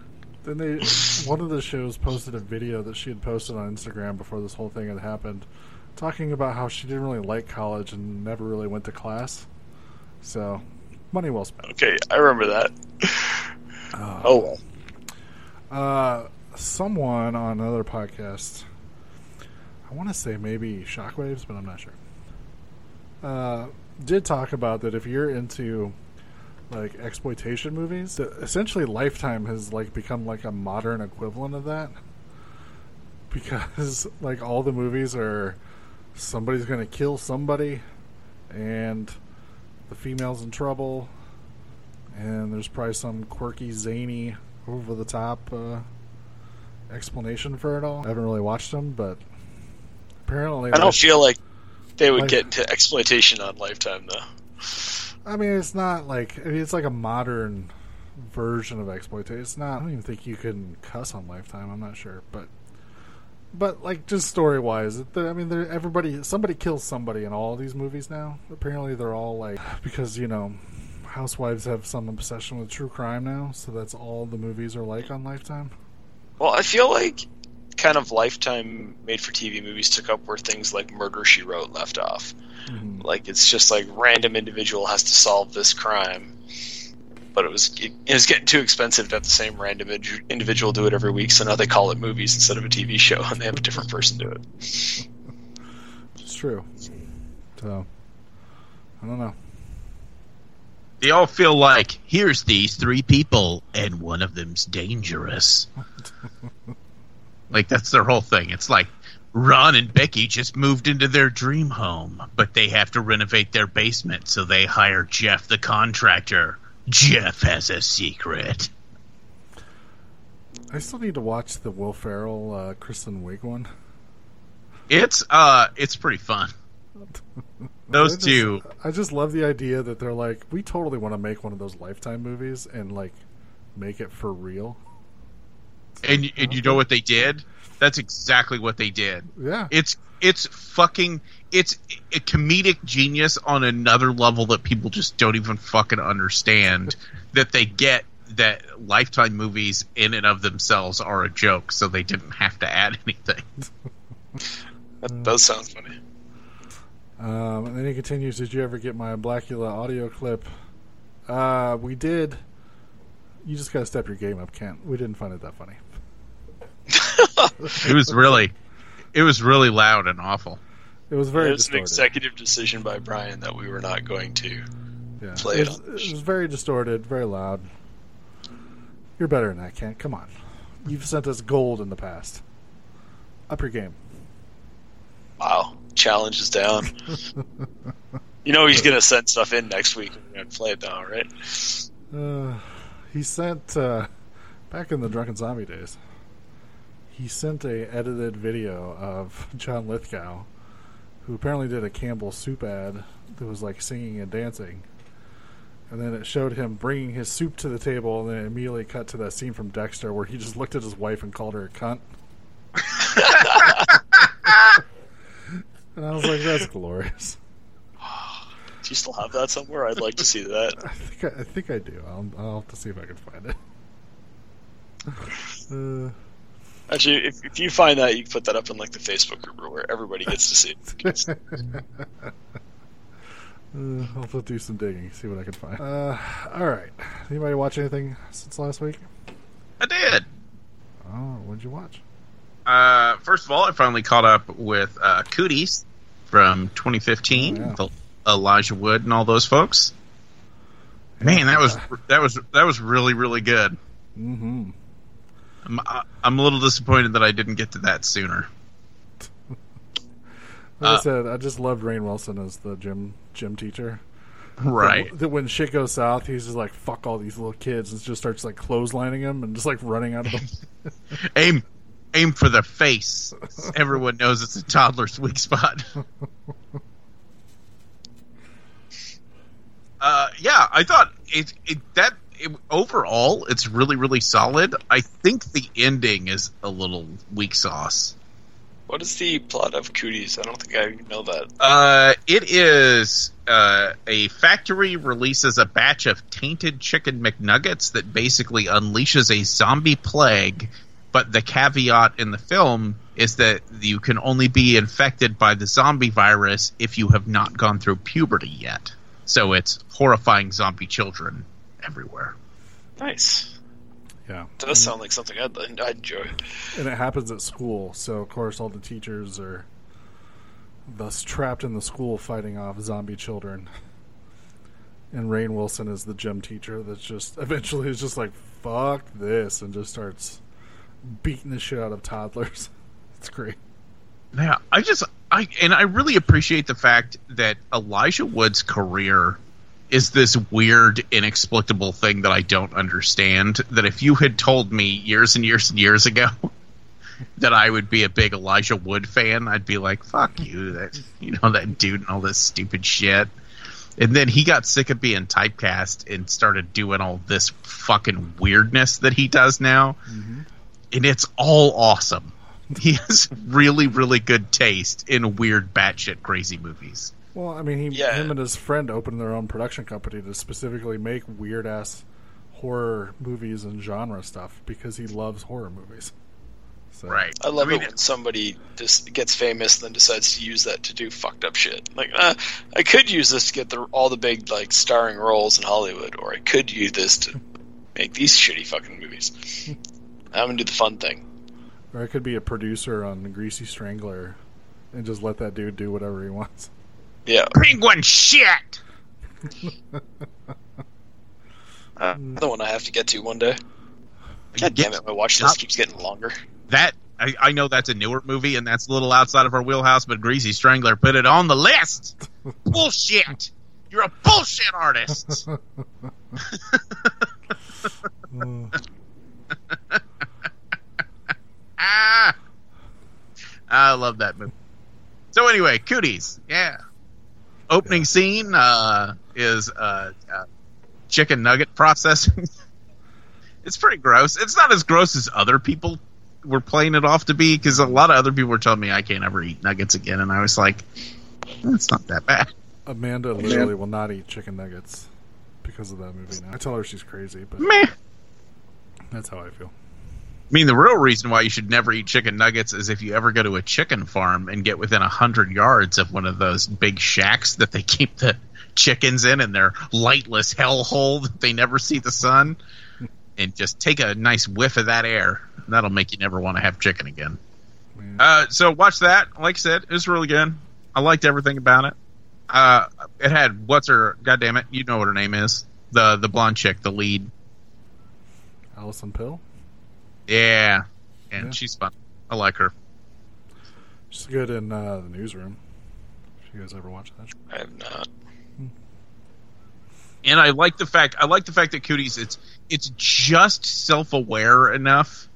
Then they, one of the shows posted a video that she had posted on Instagram before this whole thing had happened, talking about how she didn't really like college and never really went to class. So, money well spent. Okay, I remember that. oh well. Uh, someone on another podcast, I want to say maybe Shockwaves, but I'm not sure. Uh, did talk about that if you're into like exploitation movies, that essentially Lifetime has like become like a modern equivalent of that. Because like all the movies are somebody's going to kill somebody and the female's in trouble and there's probably some quirky zany over the top uh, explanation for it all. I haven't really watched them, but apparently I don't feel like they would Like- get into exploitation on Lifetime though. I mean, it's not like I mean, it's like a modern version of exploitation. It's not. I don't even think you can cuss on Lifetime. I'm not sure, but but like just story wise, I mean, there everybody somebody kills somebody in all these movies now. Apparently, they're all like because you know. Housewives have some obsession with true crime now, so that's all the movies are like on Lifetime. Well, I feel like kind of Lifetime made for TV movies took up where things like Murder She Wrote left off. Mhm. Like it's just like random individual has to solve this crime. But it was it, it was getting too expensive to have the same random indi- individual do it every week, so now they call it movies instead of a TV show, and they have a different person do it. It's true. So I don't know. They all feel like here's these three people and one of them's dangerous. like that's their whole thing. It's like Ron and Becky just moved into their dream home, but they have to renovate their basement, so they hire Jeff the contractor. Jeff has a secret. I still need to watch the Will Ferrell, uh, Kristen Wiig one. It's uh it's pretty fun. Those I just- two I just love the idea that they're like, we totally want to make one of those Lifetime movies and like make it for real. and and you know what they did? That's exactly what they did. Yeah, It's it's fucking it's a comedic genius on another level that people just don't even fucking understand that they get that lifetime movies in and of themselves are a joke so they didn't have to add anything That does sound funny. Um, and then he continues, Did you ever get my Blackula audio clip? Uh, we did. You just gotta step your game up, Kent. We didn't find it that funny. it was really it was really loud and awful It was very it was an executive decision by Brian that we were not going to. yeah. play it, it was, on it was very distorted, very loud. You're better than that, Kent. Come on. You've sent us gold in the past. Up your game. Wow, challenge is down. You know he's gonna send stuff in next week and we're gonna play it now, right? Uh, he sent uh, back in the drunken zombie days. He sent a edited video of John Lithgow, who apparently did a Campbell soup ad that was like singing and dancing, and then it showed him bringing his soup to the table, and then it immediately cut to that scene from Dexter where he just looked at his wife and called her a cunt. and I was like, "That's glorious." Do you still have that somewhere? I'd like to see that. I think I, I think I do. I'll, I'll have to see if I can find it. Uh, Actually, if, if you find that, you can put that up in like the Facebook group where everybody gets to see it. Uh, I'll have to do some digging, see what I can find. Uh, all right. Anybody watch anything since last week? I did. Oh, what did you watch? Uh, first of all, I finally caught up with uh, Cooties from 2015, Oh, yeah. Elijah Wood and all those folks. Man, that was that was that was really really good. Mm-hmm. I'm, I- I'm a little disappointed that I didn't get to that sooner. Like Uh, I said, I just loved Rainn Wilson as the gym gym teacher. Right. That, that when shit goes south, he's just like fuck all these little kids and just starts like clotheslining them and just like running out of them. aim aim for the face. Everyone knows it's a toddler's weak spot. uh, yeah, I thought it, it that it, overall it's really really solid. I think the ending is a little weak sauce. What is the plot of Cooties? I don't think I know that. Uh, it is uh, a factory releases a batch of tainted chicken McNuggets that basically unleashes a zombie plague. But the caveat in the film is that you can only be infected by the zombie virus if you have not gone through puberty yet. So it's horrifying zombie children everywhere. Nice. yeah, Does sound like something I'd, I'd enjoy. and it happens at school. So of course, all the teachers are thus trapped in the school fighting off zombie children. And Rainn Wilson is the gym teacher that's just eventually is just like fuck this and just starts beating the shit out of toddlers. It's great. Yeah, I just I and I really appreciate the fact that Elijah Wood's career is this weird, inexplicable thing that I don't understand. That if you had told me years and years and years ago that I would be a big Elijah Wood fan, I'd be like, "Fuck you!" That you know that dude and all this stupid shit. And then he got sick of being typecast and started doing all this fucking weirdness that he does now, mm-hmm. and it's all awesome. He has really, really good taste in weird, batshit crazy movies. Well, I mean, he, Yeah. him and his friend opened their own production company to specifically make weird ass horror movies and genre stuff because he loves horror movies. So, Right. I love mean, it when somebody just gets famous and then decides to use that to do fucked up shit. Like, uh, I could use this to get the, all the big like starring roles in Hollywood, or I could use this to make these shitty fucking movies. I'm gonna do the fun thing. Or I could be a producer on Greasy Strangler and just let that dude do whatever he wants. Yeah, Penguin shit! uh, the one I have to get to one day. God damn it, my watch list keeps getting longer. That, I, I know that's a newer movie and that's a little outside of our wheelhouse, but Greasy Strangler put it on the list! bullshit! You're a bullshit artist! ah! I love that movie. So anyway, cooties, yeah. Opening scene uh, is uh, uh, chicken nugget processing. it's pretty gross. It's not as gross as other people were playing it off to be because a lot of other people were telling me I can't ever eat nuggets again, and I was like, that's not that bad. Amanda literally will not eat chicken nuggets because of that movie now. I tell her she's crazy, but Meh. that's how I feel. I mean, the real reason why you should never eat chicken nuggets is if you ever go to a chicken farm and get within a hundred yards of one of those big shacks that they keep the chickens in and their lightless hellhole that they never see the sun, and just take a nice whiff of that air. That'll make you never want to have chicken again. Uh, so watch that. Like I said, it was really good. I liked everything about it. Uh, it had what's her? God damn it, you know what her name is? The the blonde chick, the lead. Allison Pill? Yeah, and Yeah. she's fun. I like her. She's good in uh, the newsroom. If you guys ever watch that. I have not. and I like the fact I like the fact that Cooties it's it's just self aware enough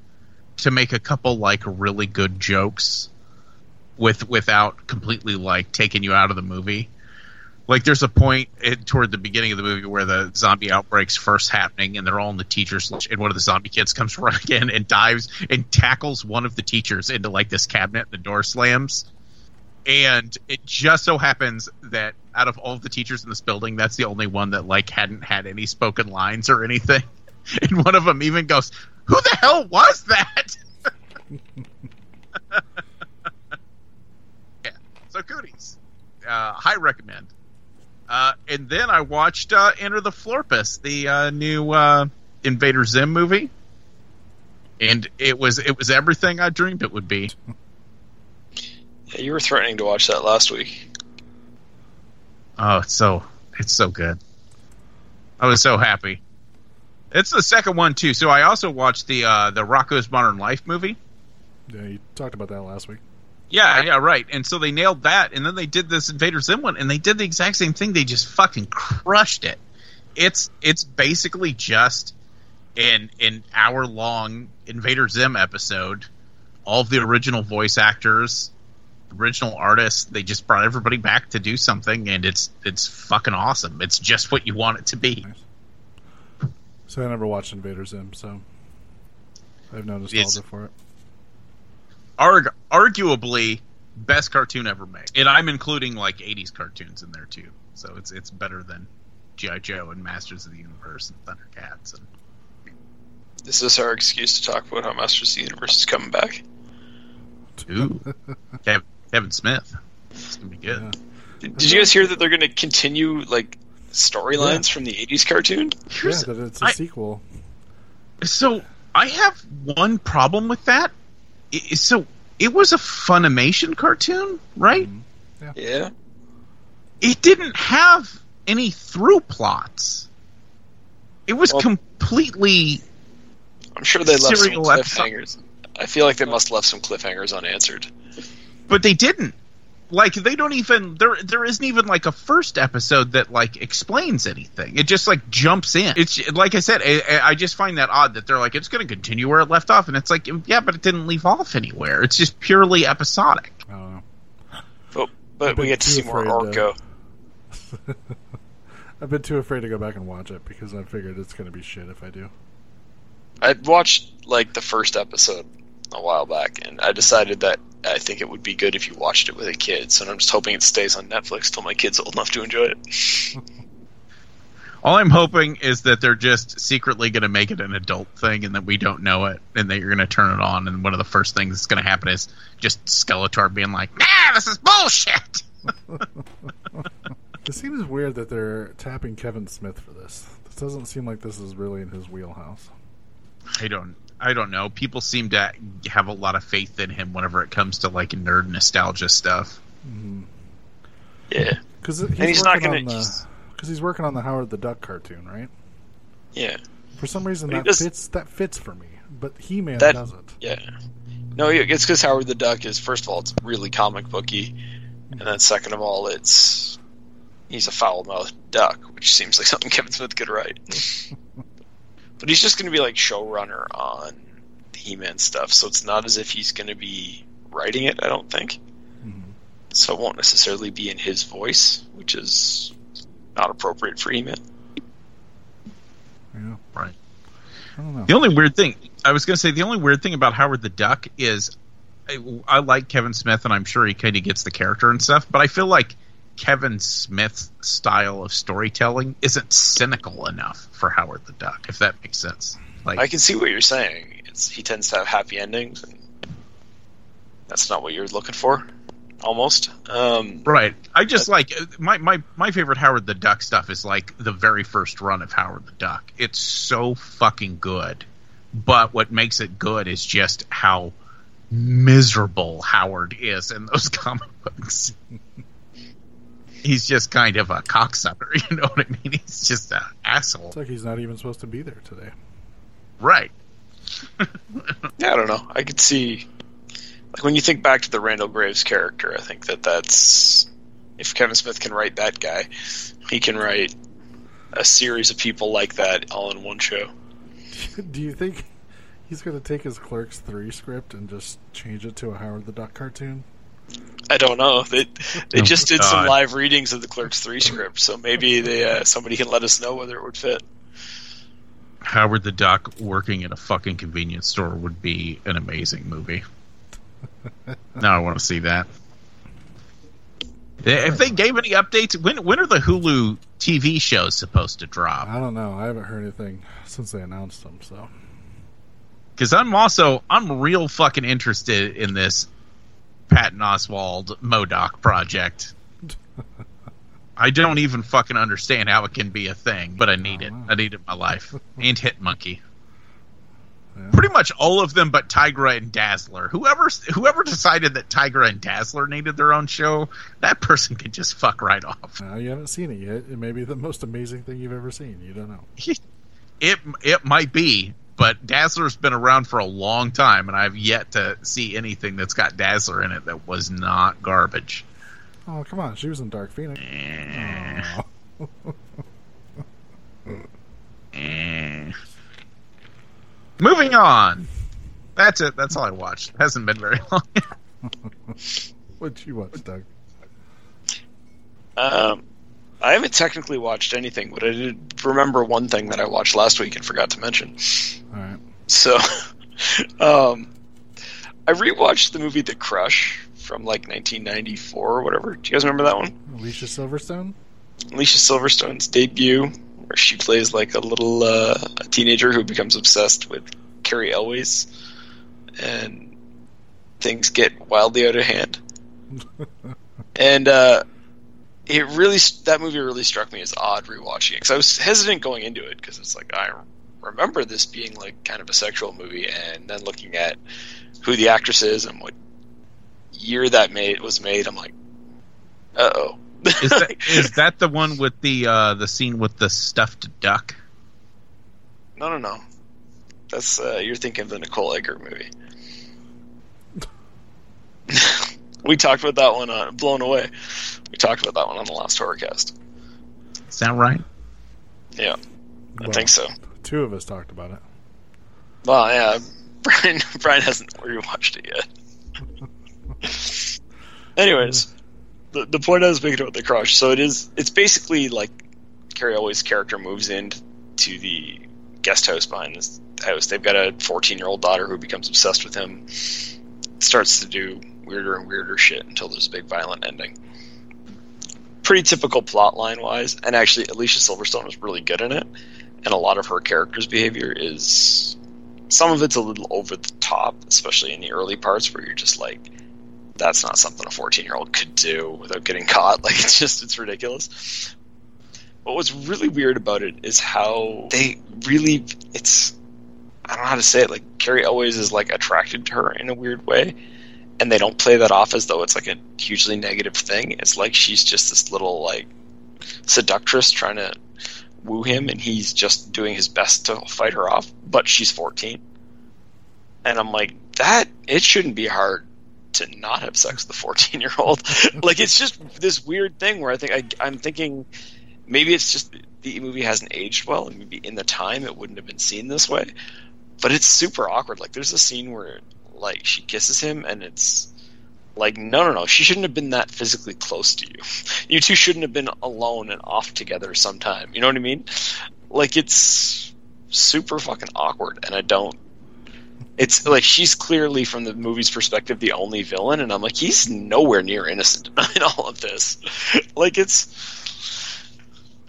to make a couple like really good jokes with without completely like taking you out of the movie. Like there's a point it, toward the beginning of the movie where the zombie outbreak's first happening, and they're all in the teachers' and one of the zombie kids comes running in and dives and tackles one of the teachers into like this cabinet. And the door slams, and it just so happens that out of all the teachers in this building, that's the only one that like hadn't had any spoken lines or anything. And one of them even goes, "Who the hell was that?" yeah. So Cooties, uh, high recommend. Uh, and then I watched uh, Enter the Florpus, the uh, new uh, Invader Zim movie, and it was it was everything I dreamed it would be. Yeah, you were threatening to watch that last week. Oh, it's so it's so good. I was so happy. It's the second one too. So I also watched the uh, the Rocko's Modern Life movie. Yeah, you talked about that last week. Yeah, yeah, right. And so they nailed that, and then they did this Invader Zim one, and they did the exact same thing. They just fucking crushed it. It's it's basically just an an hour long Invader Zim episode. All of the original voice actors, original artists, they just brought everybody back to do something, and it's it's fucking awesome. It's just what you want it to be. So I never watched Invader Zim, so I have no nostalgia It's- for it. Arg- arguably best cartoon ever made, and I'm including like '80s cartoons in there too. So it's it's better than GI Joe and Masters of the Universe and Thundercats and This Is this our excuse to talk about how Masters of the Universe is coming back? Ooh, Kev- Kevin Smith. It's gonna be good. Yeah. Did, did you guys hear that they're going to continue like storylines from the '80s cartoon? Yeah, that it's a I- sequel. so I have one problem with that. I- So it was a Filmation cartoon, right? Mm-hmm. Yeah. yeah. It didn't have any through plots. It was Well- completely I'm sure they left some Serial episode. cliffhangers. I feel like they must have left some cliffhangers unanswered. but they didn't like they don't even there there isn't even like a first episode that like explains anything. It just like jumps in. It's like i said i, I just find that odd that they're like it's going to continue where it left off and it's like yeah but it didn't leave off anywhere. It's just purely episodic. I don't know. But but we get to see more afraid to- I've been too afraid to go back and watch it because I figured it's going to be shit if I do. I watched like the first episode a while back, and I decided that I think it would be good if you watched it with a kid. So I'm just hoping it stays on Netflix till my kid's old enough to enjoy it. all i'm hoping is that they're just secretly going to make it an adult thing and that we don't know it and that you're going to turn it on and one of the first things that's going to happen is just skeletor being like nah this is bullshit It seems weird that they're tapping Kevin Smith for this. This doesn't seem like this is really in his wheelhouse. I don't I don't know. People seem to have a lot of faith in him whenever it comes to like nerd nostalgia stuff. Mm-hmm. Yeah, Because he's, he's not working gonna- on the he's- because he's working on the Howard the Duck cartoon, right? yeah, For some reason that does- fits that fits for me, but He Man doesn't. yeah. No, it's because Howard the Duck is first of all it's really comic booky, and then second of all it's he's a foul mouthed duck, which seems like something Kevin Smith could write. but he's just going to be like showrunner on the He-Man stuff, so it's not as if he's going to be writing it. I don't think. Mhm. So it won't necessarily be in his voice, which is not appropriate for He-Man. Yeah, Right. I don't know. The only weird thing I was going to say, the only weird thing about Howard the Duck is I, I like Kevin Smith, and I'm sure he kind of gets the character and stuff. But I feel like Kevin Smith's style of storytelling isn't cynical enough for Howard the Duck, if that makes sense. Like, I can see what you're saying. It's he tends to have happy endings, and that's not what you're looking for. Almost. Um, Right. I just like my, my my favorite Howard the Duck stuff is like the very first run of Howard the Duck. It's so fucking good. But what makes it good is just how miserable Howard is in those comic books. He's just kind of a cocksucker, you know what I mean? He's just an asshole. It's like he's not even supposed to be there today. Right. yeah, I don't know. I could see, like when you think back to the Randall Graves character, I think that that's if Kevin Smith can write that guy, he can write a series of people like that all in one show. Do you think he's going to take his Clerks 3 script and just change it to a Howard the Duck cartoon? I don't know. They they Oh, just did some live readings of the Clerks Three script, so maybe they uh, somebody can let us know whether it would fit. Howard the Duck working at a fucking convenience store would be an amazing movie. now I want to see that. If they gave any updates, when when are the Hulu TV shows supposed to drop? I don't know. I haven't heard anything since they announced them, so. Because I'm also I'm real fucking interested in this Patton Oswalt MODOK project. I don't even fucking understand how it can be a thing, but I need it. Oh, I need it in my life. And Hit Monkey. Yeah. Pretty much all of them, but Tigra and Dazzler. Whoever whoever decided that Tigra and Dazzler needed their own show, that person could just fuck right off. Now you haven't seen it yet. It may be the most amazing thing you've ever seen. You don't know. It it might be, but Dazzler's been around for a long time, and I've yet to see anything that's got Dazzler in it that was not garbage. Oh, come on. She was in Dark Phoenix. Eh, Oh. eh. Moving on. That's it. That's all I watched. hasn't been very long. What'd you watch, Doug? Um, I haven't technically watched anything, but I did remember one thing that I watched last week and forgot to mention. All right. So, um, I rewatched the movie The Crush from like 1994 or whatever. Do you guys remember that one? Alicia Silverstone? Alicia Silverstone's debut, where she plays like a little uh, a teenager who becomes obsessed with Cary Elwes, and things get wildly out of hand. and uh, it really that movie really struck me as odd rewatching it because I was hesitant going into it because it's like I remember this being like kind of a sexual movie, and then looking at who the actress is and what year that made was made, I'm like, uh oh. Is that is that the one with the uh, the scene with the stuffed duck? No, no, no. That's uh, you're thinking of the Nicole Eggert movie. we talked about that one on Blown Away. We talked about that one on the last Horrorcast. Is that right? Yeah, I think so. Two of us talked about it. Well, yeah, Brian Brian hasn't rewatched it yet. Anyways, the the point I was making about the crush. So it is. It's basically like Cary Elwes' character moves into the guest house behind this house. They've got a 14 year old daughter who becomes obsessed with him. Starts to do weirder and weirder shit until there's a big violent ending. Pretty typical plot line wise, and actually Alicia Silverstone was really good in it. And a lot of her character's behavior is some of it's a little over the top, especially in the early parts where you're just like, that's not something a 14 year old could do without getting caught. Like, it's just, it's ridiculous. But what's really weird about it is how they really, it's, I don't know how to say it. Like, Cary Elwes is like attracted to her in a weird way. And they don't play that off as though it's like a hugely negative thing. It's like she's just this little, like, seductress trying to woo him and he's just doing his best to fight her off, but she's 14. And I'm like, that, it shouldn't be hard to not have sex with a 14 year old. like, it's just this weird thing where I think I, I'm thinking maybe it's just the movie hasn't aged well and maybe in the time it wouldn't have been seen this way. But it's super awkward. Like, there's a scene where, like, she kisses him and it's like, no, no, no, she shouldn't have been that physically close to you. You two shouldn't have been alone and off together sometime. You know what I mean? Like, it's super fucking awkward, and I don't. It's like she's clearly, from the movie's perspective, the only villain, and I'm like, he's nowhere near innocent in all of this. like, it's.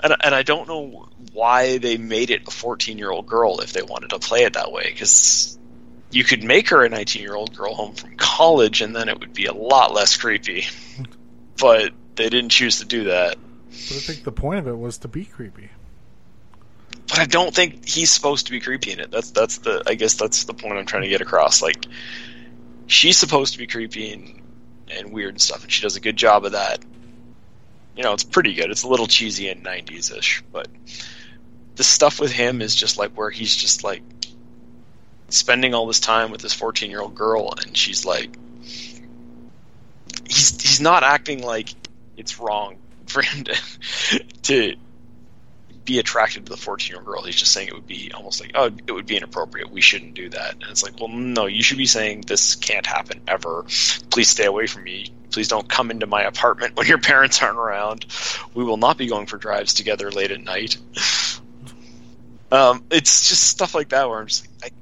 And, and I don't know why they made it a 14 year old girl if they wanted to play it that way, because you could make her a 19 year old girl home from college and then it would be a lot less creepy. but they didn't choose to do that. But I think the point of it was to be creepy. But I don't think he's supposed to be creepy in it. That's that's the I guess that's the point I'm trying to get across. Like she's supposed to be creepy and and weird and stuff, and she does a good job of that. You know, it's pretty good. It's a little cheesy and 90s ish, but the stuff with him is just like where he's just like spending all this time with this 14 year old girl, and she's like, he's he's not acting like it's wrong for him to to be attracted to the 14 year old girl. He's just saying it would be almost like, oh, it would be inappropriate. We shouldn't do that. And it's like, well, no, you should be saying this can't happen ever. Please stay away from me. Please don't come into my apartment when your parents aren't around. We will not be going for drives together late at night. Um, it's just stuff like that where I'm just like, I,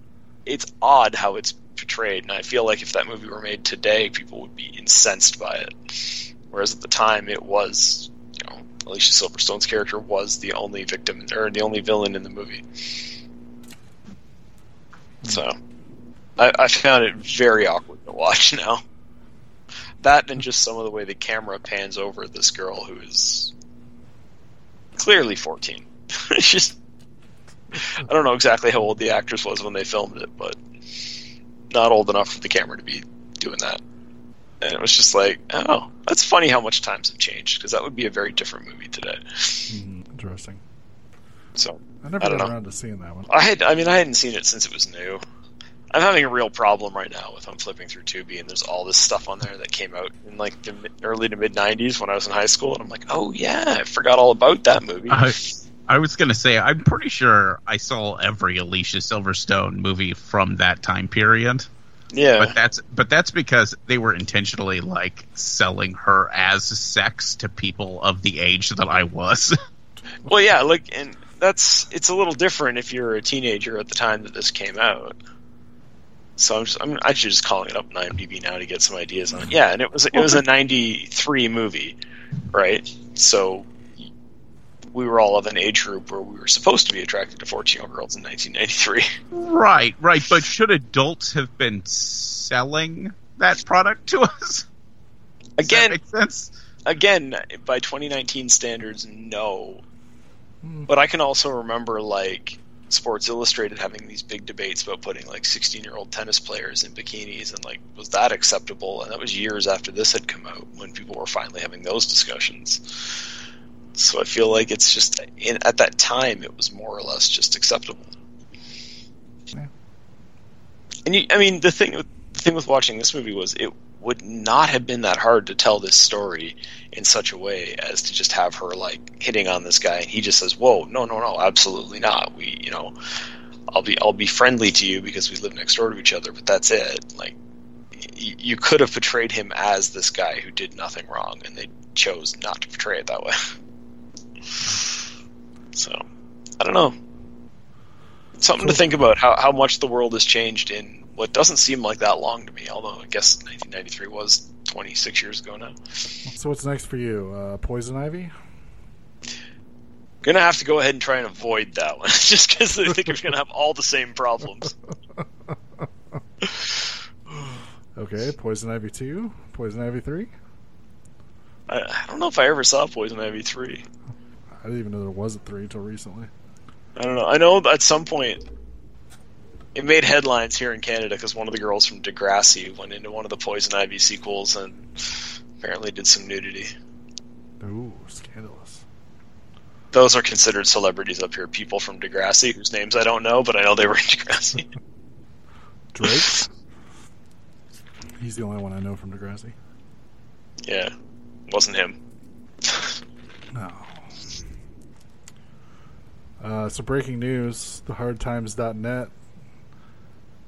it's odd how it's portrayed, and I feel like if that movie were made today, people would be incensed by it. Whereas at the time, it was, you know, Alicia Silverstone's character was the only victim or the only villain in the movie. Hmm. So, I, I found it very awkward to watch now. That and just some of the way the camera pans over this girl who is clearly 14. it's just I don't know exactly how old the actress was when they filmed it, but not old enough for the camera to be doing that. And it was just like, oh, that's funny how much times have changed because that would be a very different movie today. Mm, interesting. So I never I don't got know. around to seeing that one. I had, I mean, I hadn't seen it since it was new. I'm having a real problem right now with I'm flipping through Tubi and there's all this stuff on there that came out in like the early to mid '90s when I was in high school, and I'm like, oh yeah, I forgot all about that movie. I, I was gonna say I'm pretty sure I saw every Alicia Silverstone movie from that time period. yeah, But that's but that's because they were intentionally like selling her as sex to people of the age that I was. Well, yeah, like, and that's it's a little different if you're a teenager at the time that this came out. So I'm just I'm actually just calling it up on IMDb now to get some ideas on it. Yeah, and it was it was a '93 movie, right? So we were all of an age group where we were supposed to be attracted to 14 year old girls in 1993. right, right. But should adults have been selling that product to us? Does that Again, make sense? again, by 2019 standards, no. Hmm. But I can also remember like Sports Illustrated having these big debates about putting like 16 year old tennis players in bikinis and like was that acceptable? And that was years after this had come out when people were finally having those discussions. So I feel like it's just in, at that time it was more or less just acceptable. Yeah. And you, I mean the thing with the thing with watching this movie was it would not have been that hard to tell this story in such a way as to just have her like hitting on this guy and he just says whoa no no no absolutely not we you know i'll be i'll be friendly to you because we live next door to each other but that's it like y- you could have portrayed him as this guy who did nothing wrong and they chose not to portray it that way so i don't know something to think about how, how much the world has changed in what doesn't seem like that long to me although i guess 1993 was 26 years ago now So what's next for you? Uh, Poison Ivy? gonna have to go ahead and try and avoid that one just because I think we're gonna have all the same problems. Okay, Poison Ivy 2? Poison Ivy 3? I, I don't know if I ever saw Poison Ivy three. I didn't even know there was a 3 until recently. I don't know. I know at some point it made headlines here in Canada because one of the girls from Degrassi went into one of the Poison Ivy sequels and apparently did some nudity. Ooh, scandalous. Those are considered celebrities up here. People from Degrassi whose names I don't know, but I know they were in Degrassi. Drake? He's the only one I know from Degrassi. yeah, wasn't him. No. Uh, so breaking news: the HardTimes.net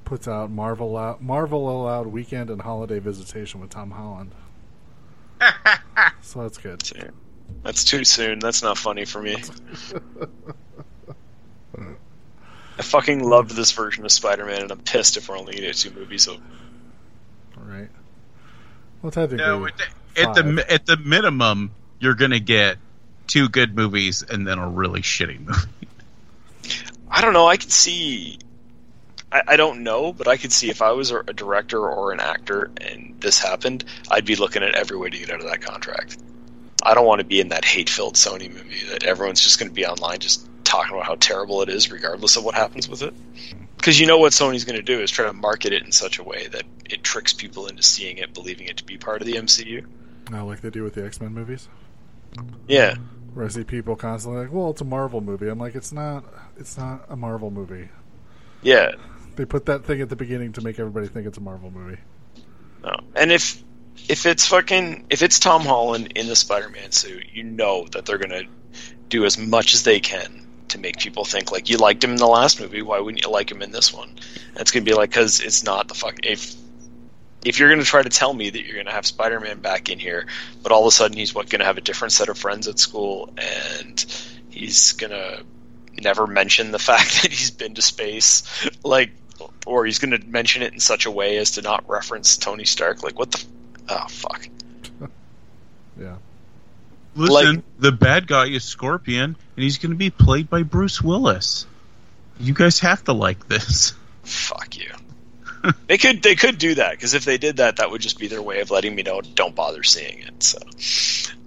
puts out Marvel out, Marvel allowed weekend and holiday visitation with Tom Holland. so that's good. That's too soon. That's not funny for me. I fucking loved this version of Spider-Man, and I'm pissed if we're only gonna get two movies. Of All right. Well, technically, No, at the, at the at the minimum, you're gonna get two good movies and then a really shitty movie. I don't know. I could see. I, I don't know, but I could see if I was a director or an actor and this happened, I'd be looking at every way to get out of that contract. I don't want to be in that hate-filled Sony movie that everyone's just going to be online just talking about how terrible it is, regardless of what happens with it. Because you know what Sony's going to do is try to market it in such a way that it tricks people into seeing it, believing it to be part of the MCU. Uh, like they do with the X Men movies, Yeah, where I see people constantly like, "Well, it's a Marvel movie." I'm like, "It's not. It's not a Marvel movie." yeah. They put that thing at the beginning to make everybody think it's a Marvel movie. No. And if if it's fucking if it's Tom Holland in the Spider-Man suit, you know that they're gonna do as much as they can to make people think like you liked him in the last movie. Why wouldn't you like him in this one? And it's gonna be like because it's not the fuck if if you're gonna try to tell me that you're gonna have Spider-Man back in here, but all of a sudden he's what gonna have a different set of friends at school and he's gonna never mention the fact that he's been to space, like, or he's gonna mention it in such a way as to not reference Tony Stark. Like, what the? F- oh fuck. Yeah. Listen, Like- the bad guy is Scorpion, and he's going to be played by Bruce Willis. You guys have to like this. Fuck you. they could they could do that because if they did that, that would just be their way of letting me know don't bother seeing it. So,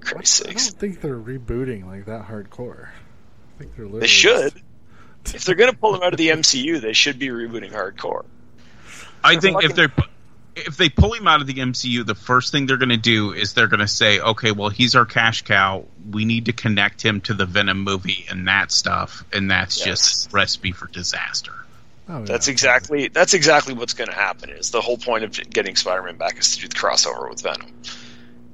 Christ's I sakes, don't think they're rebooting like that hardcore. I think they're literally they should. If they're gonna pull him out of the MCU, they should be rebooting hardcore. I think if fucking- they if they pull him out of the MCU, the first thing they're going to do is they're going to say, "Okay, well, he's our cash cow. We need to connect him to the Venom movie and that stuff, and that's Yes. just recipe for disaster." Oh, yeah. That's exactly that's exactly what's going to happen. Is the whole point of getting Spider-Man back is to do the crossover with Venom.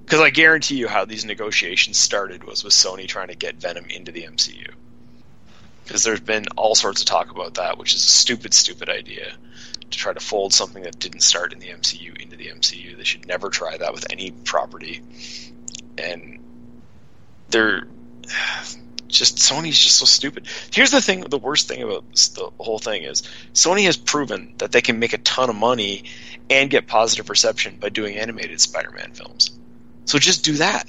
Because I guarantee you, how these negotiations started was with Sony trying to get Venom into the MCU. Because there's been all sorts of talk about that, which is a stupid, stupid idea to try to fold something that didn't start in the MCU into the MCU. They should never try that with any property. And they're just Sony's just so stupid. Here's the thing: the worst thing about s- the whole thing is Sony has proven that they can make a ton of money and get positive reception by doing animated Spider-Man films. So just do that.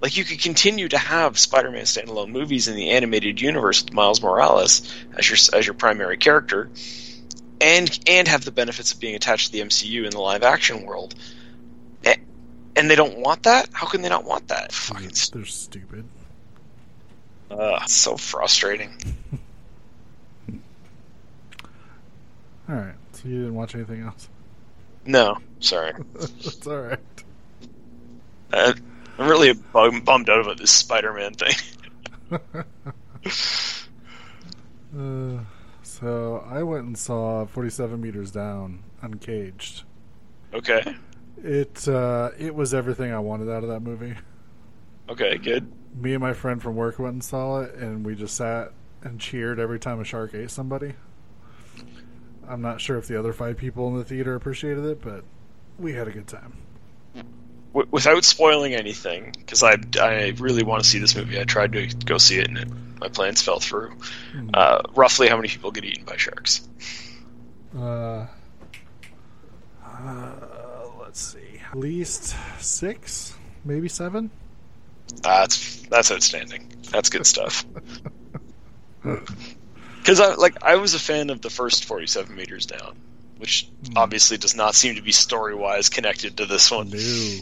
Like you could continue to have Spider-Man standalone movies in the animated universe with Miles Morales as your as your primary character, and and have the benefits of being attached to the MCU in the live action world. And they don't want that. How can they not want that? Fucking They're stupid. Uh, it's so frustrating. All right. So you didn't watch anything else? No, sorry. That's all right. Uh, I'm really bum- bummed out about this Spider-Man thing. Uh, so I went and saw 47 meters down, uncaged. Okay, It uh, it was everything I wanted out of that movie. Okay, good. Me and my friend from work went and saw it, and we just sat and cheered every time a shark ate somebody. I'm not sure if the other five people in the theater appreciated it, but we had a good time. W- without spoiling anything, because I, I really want to see this movie. I tried to go see it, and it, my plans fell through. Uh, roughly, how many people get eaten by sharks? Uh, uh, let's see, at least six, maybe seven. That's that's outstanding. That's good stuff. Because I like I was a fan of the first 47 meters down, which hmm. obviously does not seem to be story wise connected to this one. No.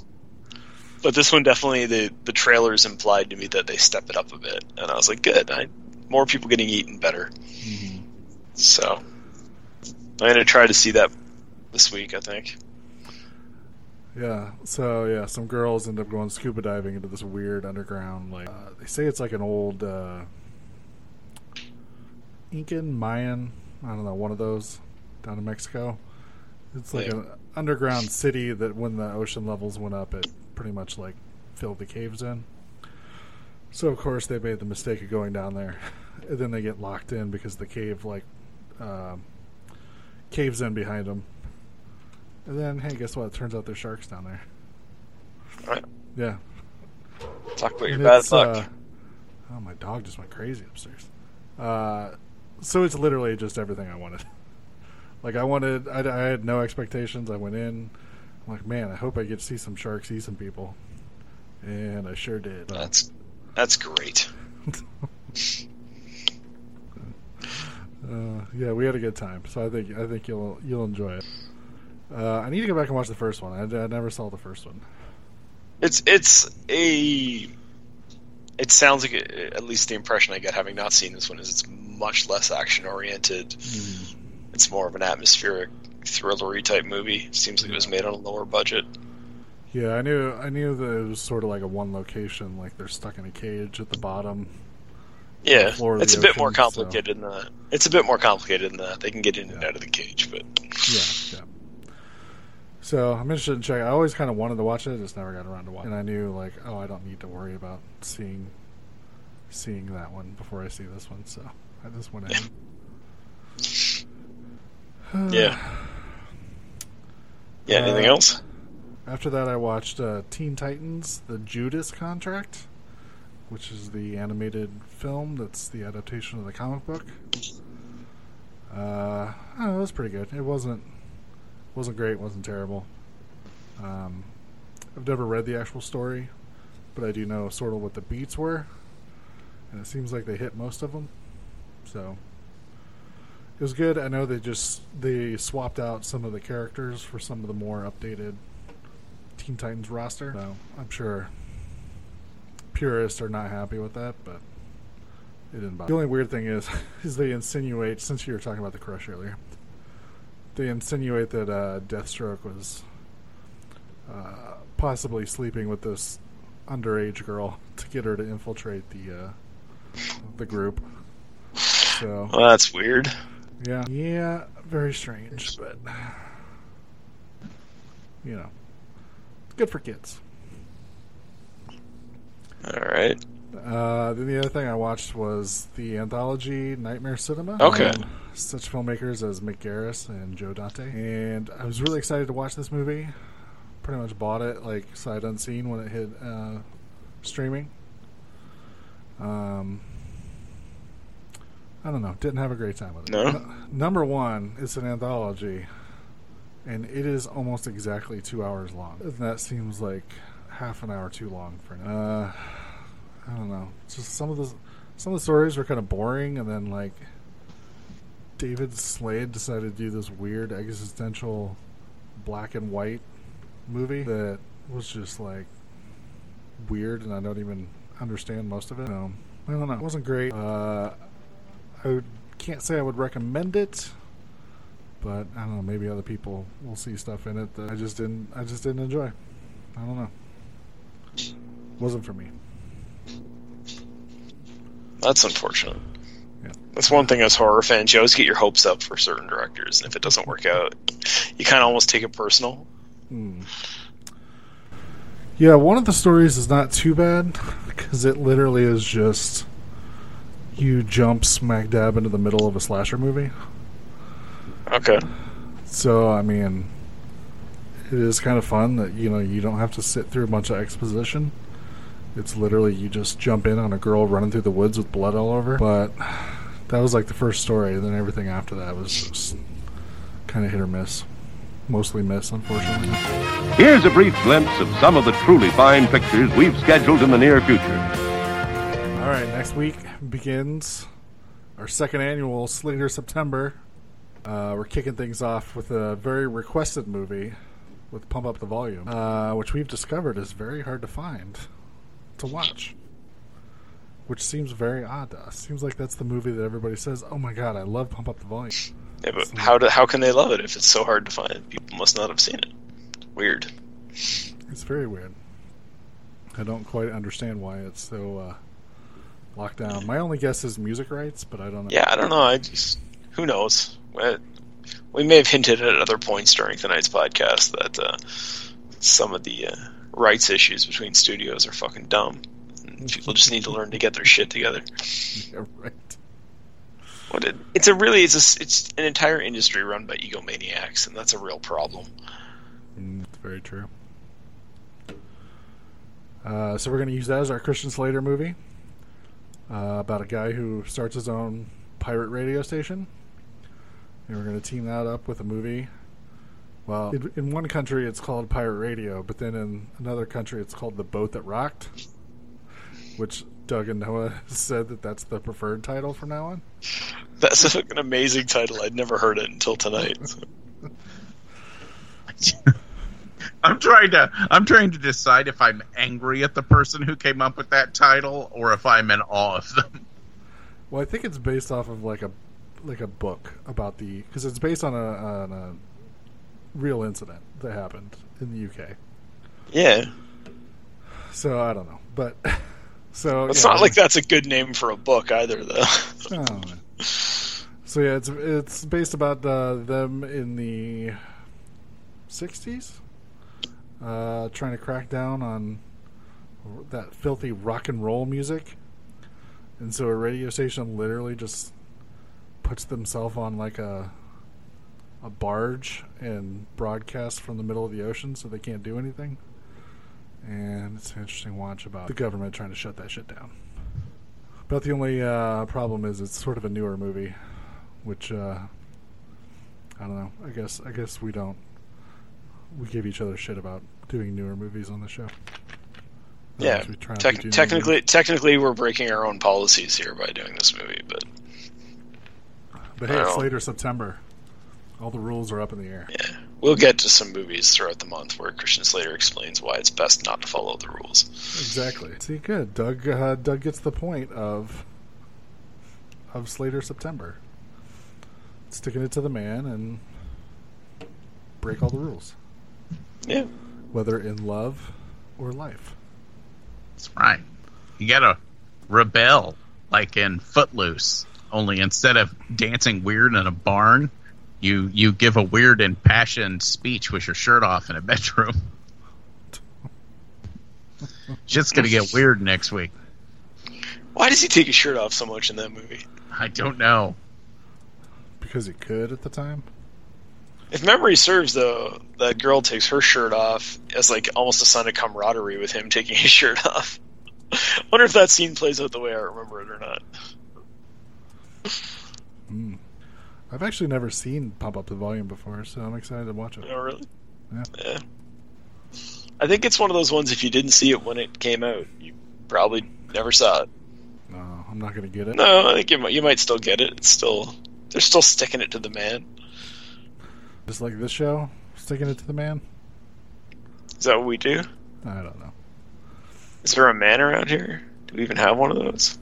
But this one definitely the the trailers implied to me that they step it up a bit, and I was like, good. I, more people getting eaten, better. Mm-hmm. So I'm gonna try to see that this week. I think. Yeah. So yeah, some girls end up going scuba diving into this weird underground. Like uh, they say, it's like an old uh, Incan Mayan. I don't know, one of those down in Mexico. It's like Yeah. an underground city that when the ocean levels went up, it pretty much like filled the caves in. So of course they made the mistake of going down there, and then they get locked in because the cave like um caves in behind them. And then, hey, guess what? It turns out there's sharks down there. Alright, Yeah. talk about your And bad luck. uh, oh, my dog just went crazy upstairs. Uh, so it's literally just everything I wanted. Like I wanted, I, I had no expectations. I went in, I'm like, man, I hope I get to see some sharks eat some people, and I sure did. That's that's great. Uh, yeah, we had a good time. So I think I think you'll you'll enjoy it. Uh, I need to go back and watch the first one. I, I never saw the first one. It's it's a. It sounds like it, at least the impression I get having not seen this one is it's much less action oriented. It's more of an atmospheric thrillery type movie. Seems like it was made on a lower budget. Yeah, I knew I knew that it was sort of like a one location, like they're stuck in a cage at the bottom. Yeah, it's a bit more ocean, so- complicated than that. It's a bit more complicated than that. They can get in and out of the cage, but Yeah, yeah. So I'm interested in checking. I always kind of wanted to watch it, I just never got around to watch. And I knew like, oh, I don't need to worry about seeing seeing that one before I see this one, so I just went ahead. Yeah. Yeah. Anything Uh, else? After that, I watched uh, Teen Titans: The Judas Contract, which is the animated film that's the adaptation of the comic book. Uh, I don't know, it was pretty good. It wasn't wasn't great, wasn't terrible. Um, I've never read the actual story, but I do know sort of what the beats were, and it seems like they hit most of them. So it was good. I know they just they swapped out some of the characters for some of the more updated Teen Titans roster. So I'm sure purists are not happy with that, but it didn't bother. The only weird thing is, is they insinuate since you were talking about the crush earlier, they insinuate that uh, Deathstroke was uh, possibly sleeping with this underage girl to get her to infiltrate the uh, the group. So Well, that's weird. yeah, yeah, very strange, but you know, good for kids. All right. Uh, then the other thing I watched was the anthology Nightmare Cinema. Okay. Such filmmakers as Mick Garris and Joe Dante, and I was really excited to watch this movie. Pretty much bought it like sight unseen when it hit uh, streaming. Um, I don't know. Didn't have a great time with it. No? N- number one, it's an anthology, and it is almost exactly two hours long. And that seems like half an hour too long for an. Uh, I don't know. It's just some of the some of the stories were kind of boring, and then like David Slade decided to do this weird existential black and white movie that was just like weird, and I don't even understand most of it. So, I don't know. It wasn't great. Uh, I can't say I would recommend it, but I don't know. Maybe other people will see stuff in it that I just didn't. I just didn't enjoy. I don't know. Wasn't for me. That's unfortunate. Yeah. That's one thing as horror fans. You always get your hopes up for certain directors, and if it doesn't work out, you kind of almost take it personal. Hmm. Yeah, one of the stories is not too bad because it literally is just you jump smack dab into the middle of a slasher movie. Okay. So, I mean, it is kind of fun that you know you don't have to sit through a bunch of exposition. It's literally you just jump in on a girl running through the woods with blood all over. But that was like the first story. And then everything after that was just kind of hit or miss. Mostly miss, unfortunately. Here's a brief glimpse of some of the truly fine pictures we've scheduled in the near future. All right, next week begins our second annual Slater September. Uh, we're kicking things off with a very requested movie with Pump Up the Volume, uh, which we've discovered is very hard to find to watch. Which seems very odd to us. Seems like that's the movie that everybody says, "Oh my god, I love Pump Up the Volume." Yeah, but how do, how can they love it if it's so hard to find? People must not have seen it. Weird. It's very weird. I don't quite understand why it's so uh, locked down. My only guess is music rights, but I don't know. Yeah, I don't know. I just who knows. We- We may have hinted at other points during tonight's podcast that uh, some of the uh, rights issues between studios are fucking dumb. People just need to learn to get their shit together. Yeah, right. What it, it's a really it's a it's an entire industry run by egomaniacs, and that's a real problem. Mm, It's very true. Uh, so we're going to use that as our Christian Slater movie uh, about a guy who starts his own pirate radio station, and we're going to team that up with a movie. Well, in, in one country it's called Pirate Radio, but then in another country it's called The Boat That Rocked, which Doug and Noah said that that's the preferred title from now on. That's an amazing title. I'd never heard it until tonight. I'm trying to I'm trying to decide if I'm angry at the person who came up with that title or if I'm in awe of them. Well, I think it's based off of like a like a book about the because it's based on a, on a real incident that happened in the UK. Yeah, So I don't know, but so it's yeah, not like that's a good name for a book either, though. So yeah, it's it's based about uh, them in the '60s, uh, trying to crack down on that filthy rock and roll music, and so a radio station literally just puts themselves on like a a barge and broadcast from the middle of the ocean, so they can't do anything. And it's an interesting watch about the government trying to shut that shit down. But the only uh, problem is it's sort of a newer movie, which uh, I don't know. I guess I guess we don't we give each other shit about doing newer movies on the show. Yeah, Otherwise we try not to Tec- technically, movies. technically, we're breaking our own policies here by doing this movie, but But hey, it's later September. All the rules are up in the air. yeah, we'll get to some movies throughout the month where Christian Slater explains why it's best not to follow the rules. Exactly. See, good. Doug. Uh, Doug gets the point of of Slater September. Sticking it to the man and break all the rules, Yeah, whether in love or life. That's right. You gotta rebel, like in Footloose. Only instead of dancing weird in a barn, you you give a weird impassioned speech with your shirt off in a bedroom. Shit's gonna get weird next week. why does he take his shirt off so much in that movie? I don't know. Because he could at the time. If memory serves, though, that girl takes her shirt off as like almost a sign of camaraderie with him taking his shirt off. Wonder if that scene plays out the way I remember it or not. Hmm. I've actually never seen Pump Up the Volume before, so I'm excited to watch it. Oh, really? Yeah. Yeah. I think it's one of those ones. If you didn't see it when it came out, you probably never saw it. No, I'm not going to get it. No, I think you might, you might still get it. It's still they're still sticking it to the man. Just like this show, sticking it to the man. Is that what we do? I don't know. Is there a man around here? Do we even have one of those?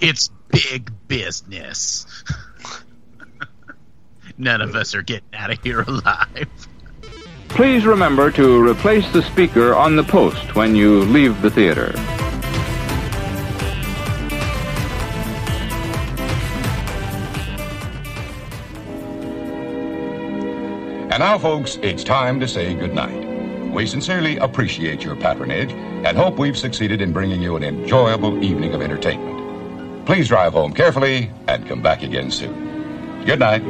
It's big business. None of us are getting out of here alive. Please remember to replace the speaker on the post when you leave the theater. And now, folks, it's time to say goodnight. We sincerely appreciate your patronage and hope we've succeeded in bringing you an enjoyable evening of entertainment. Please drive home carefully and come back again soon. Good night.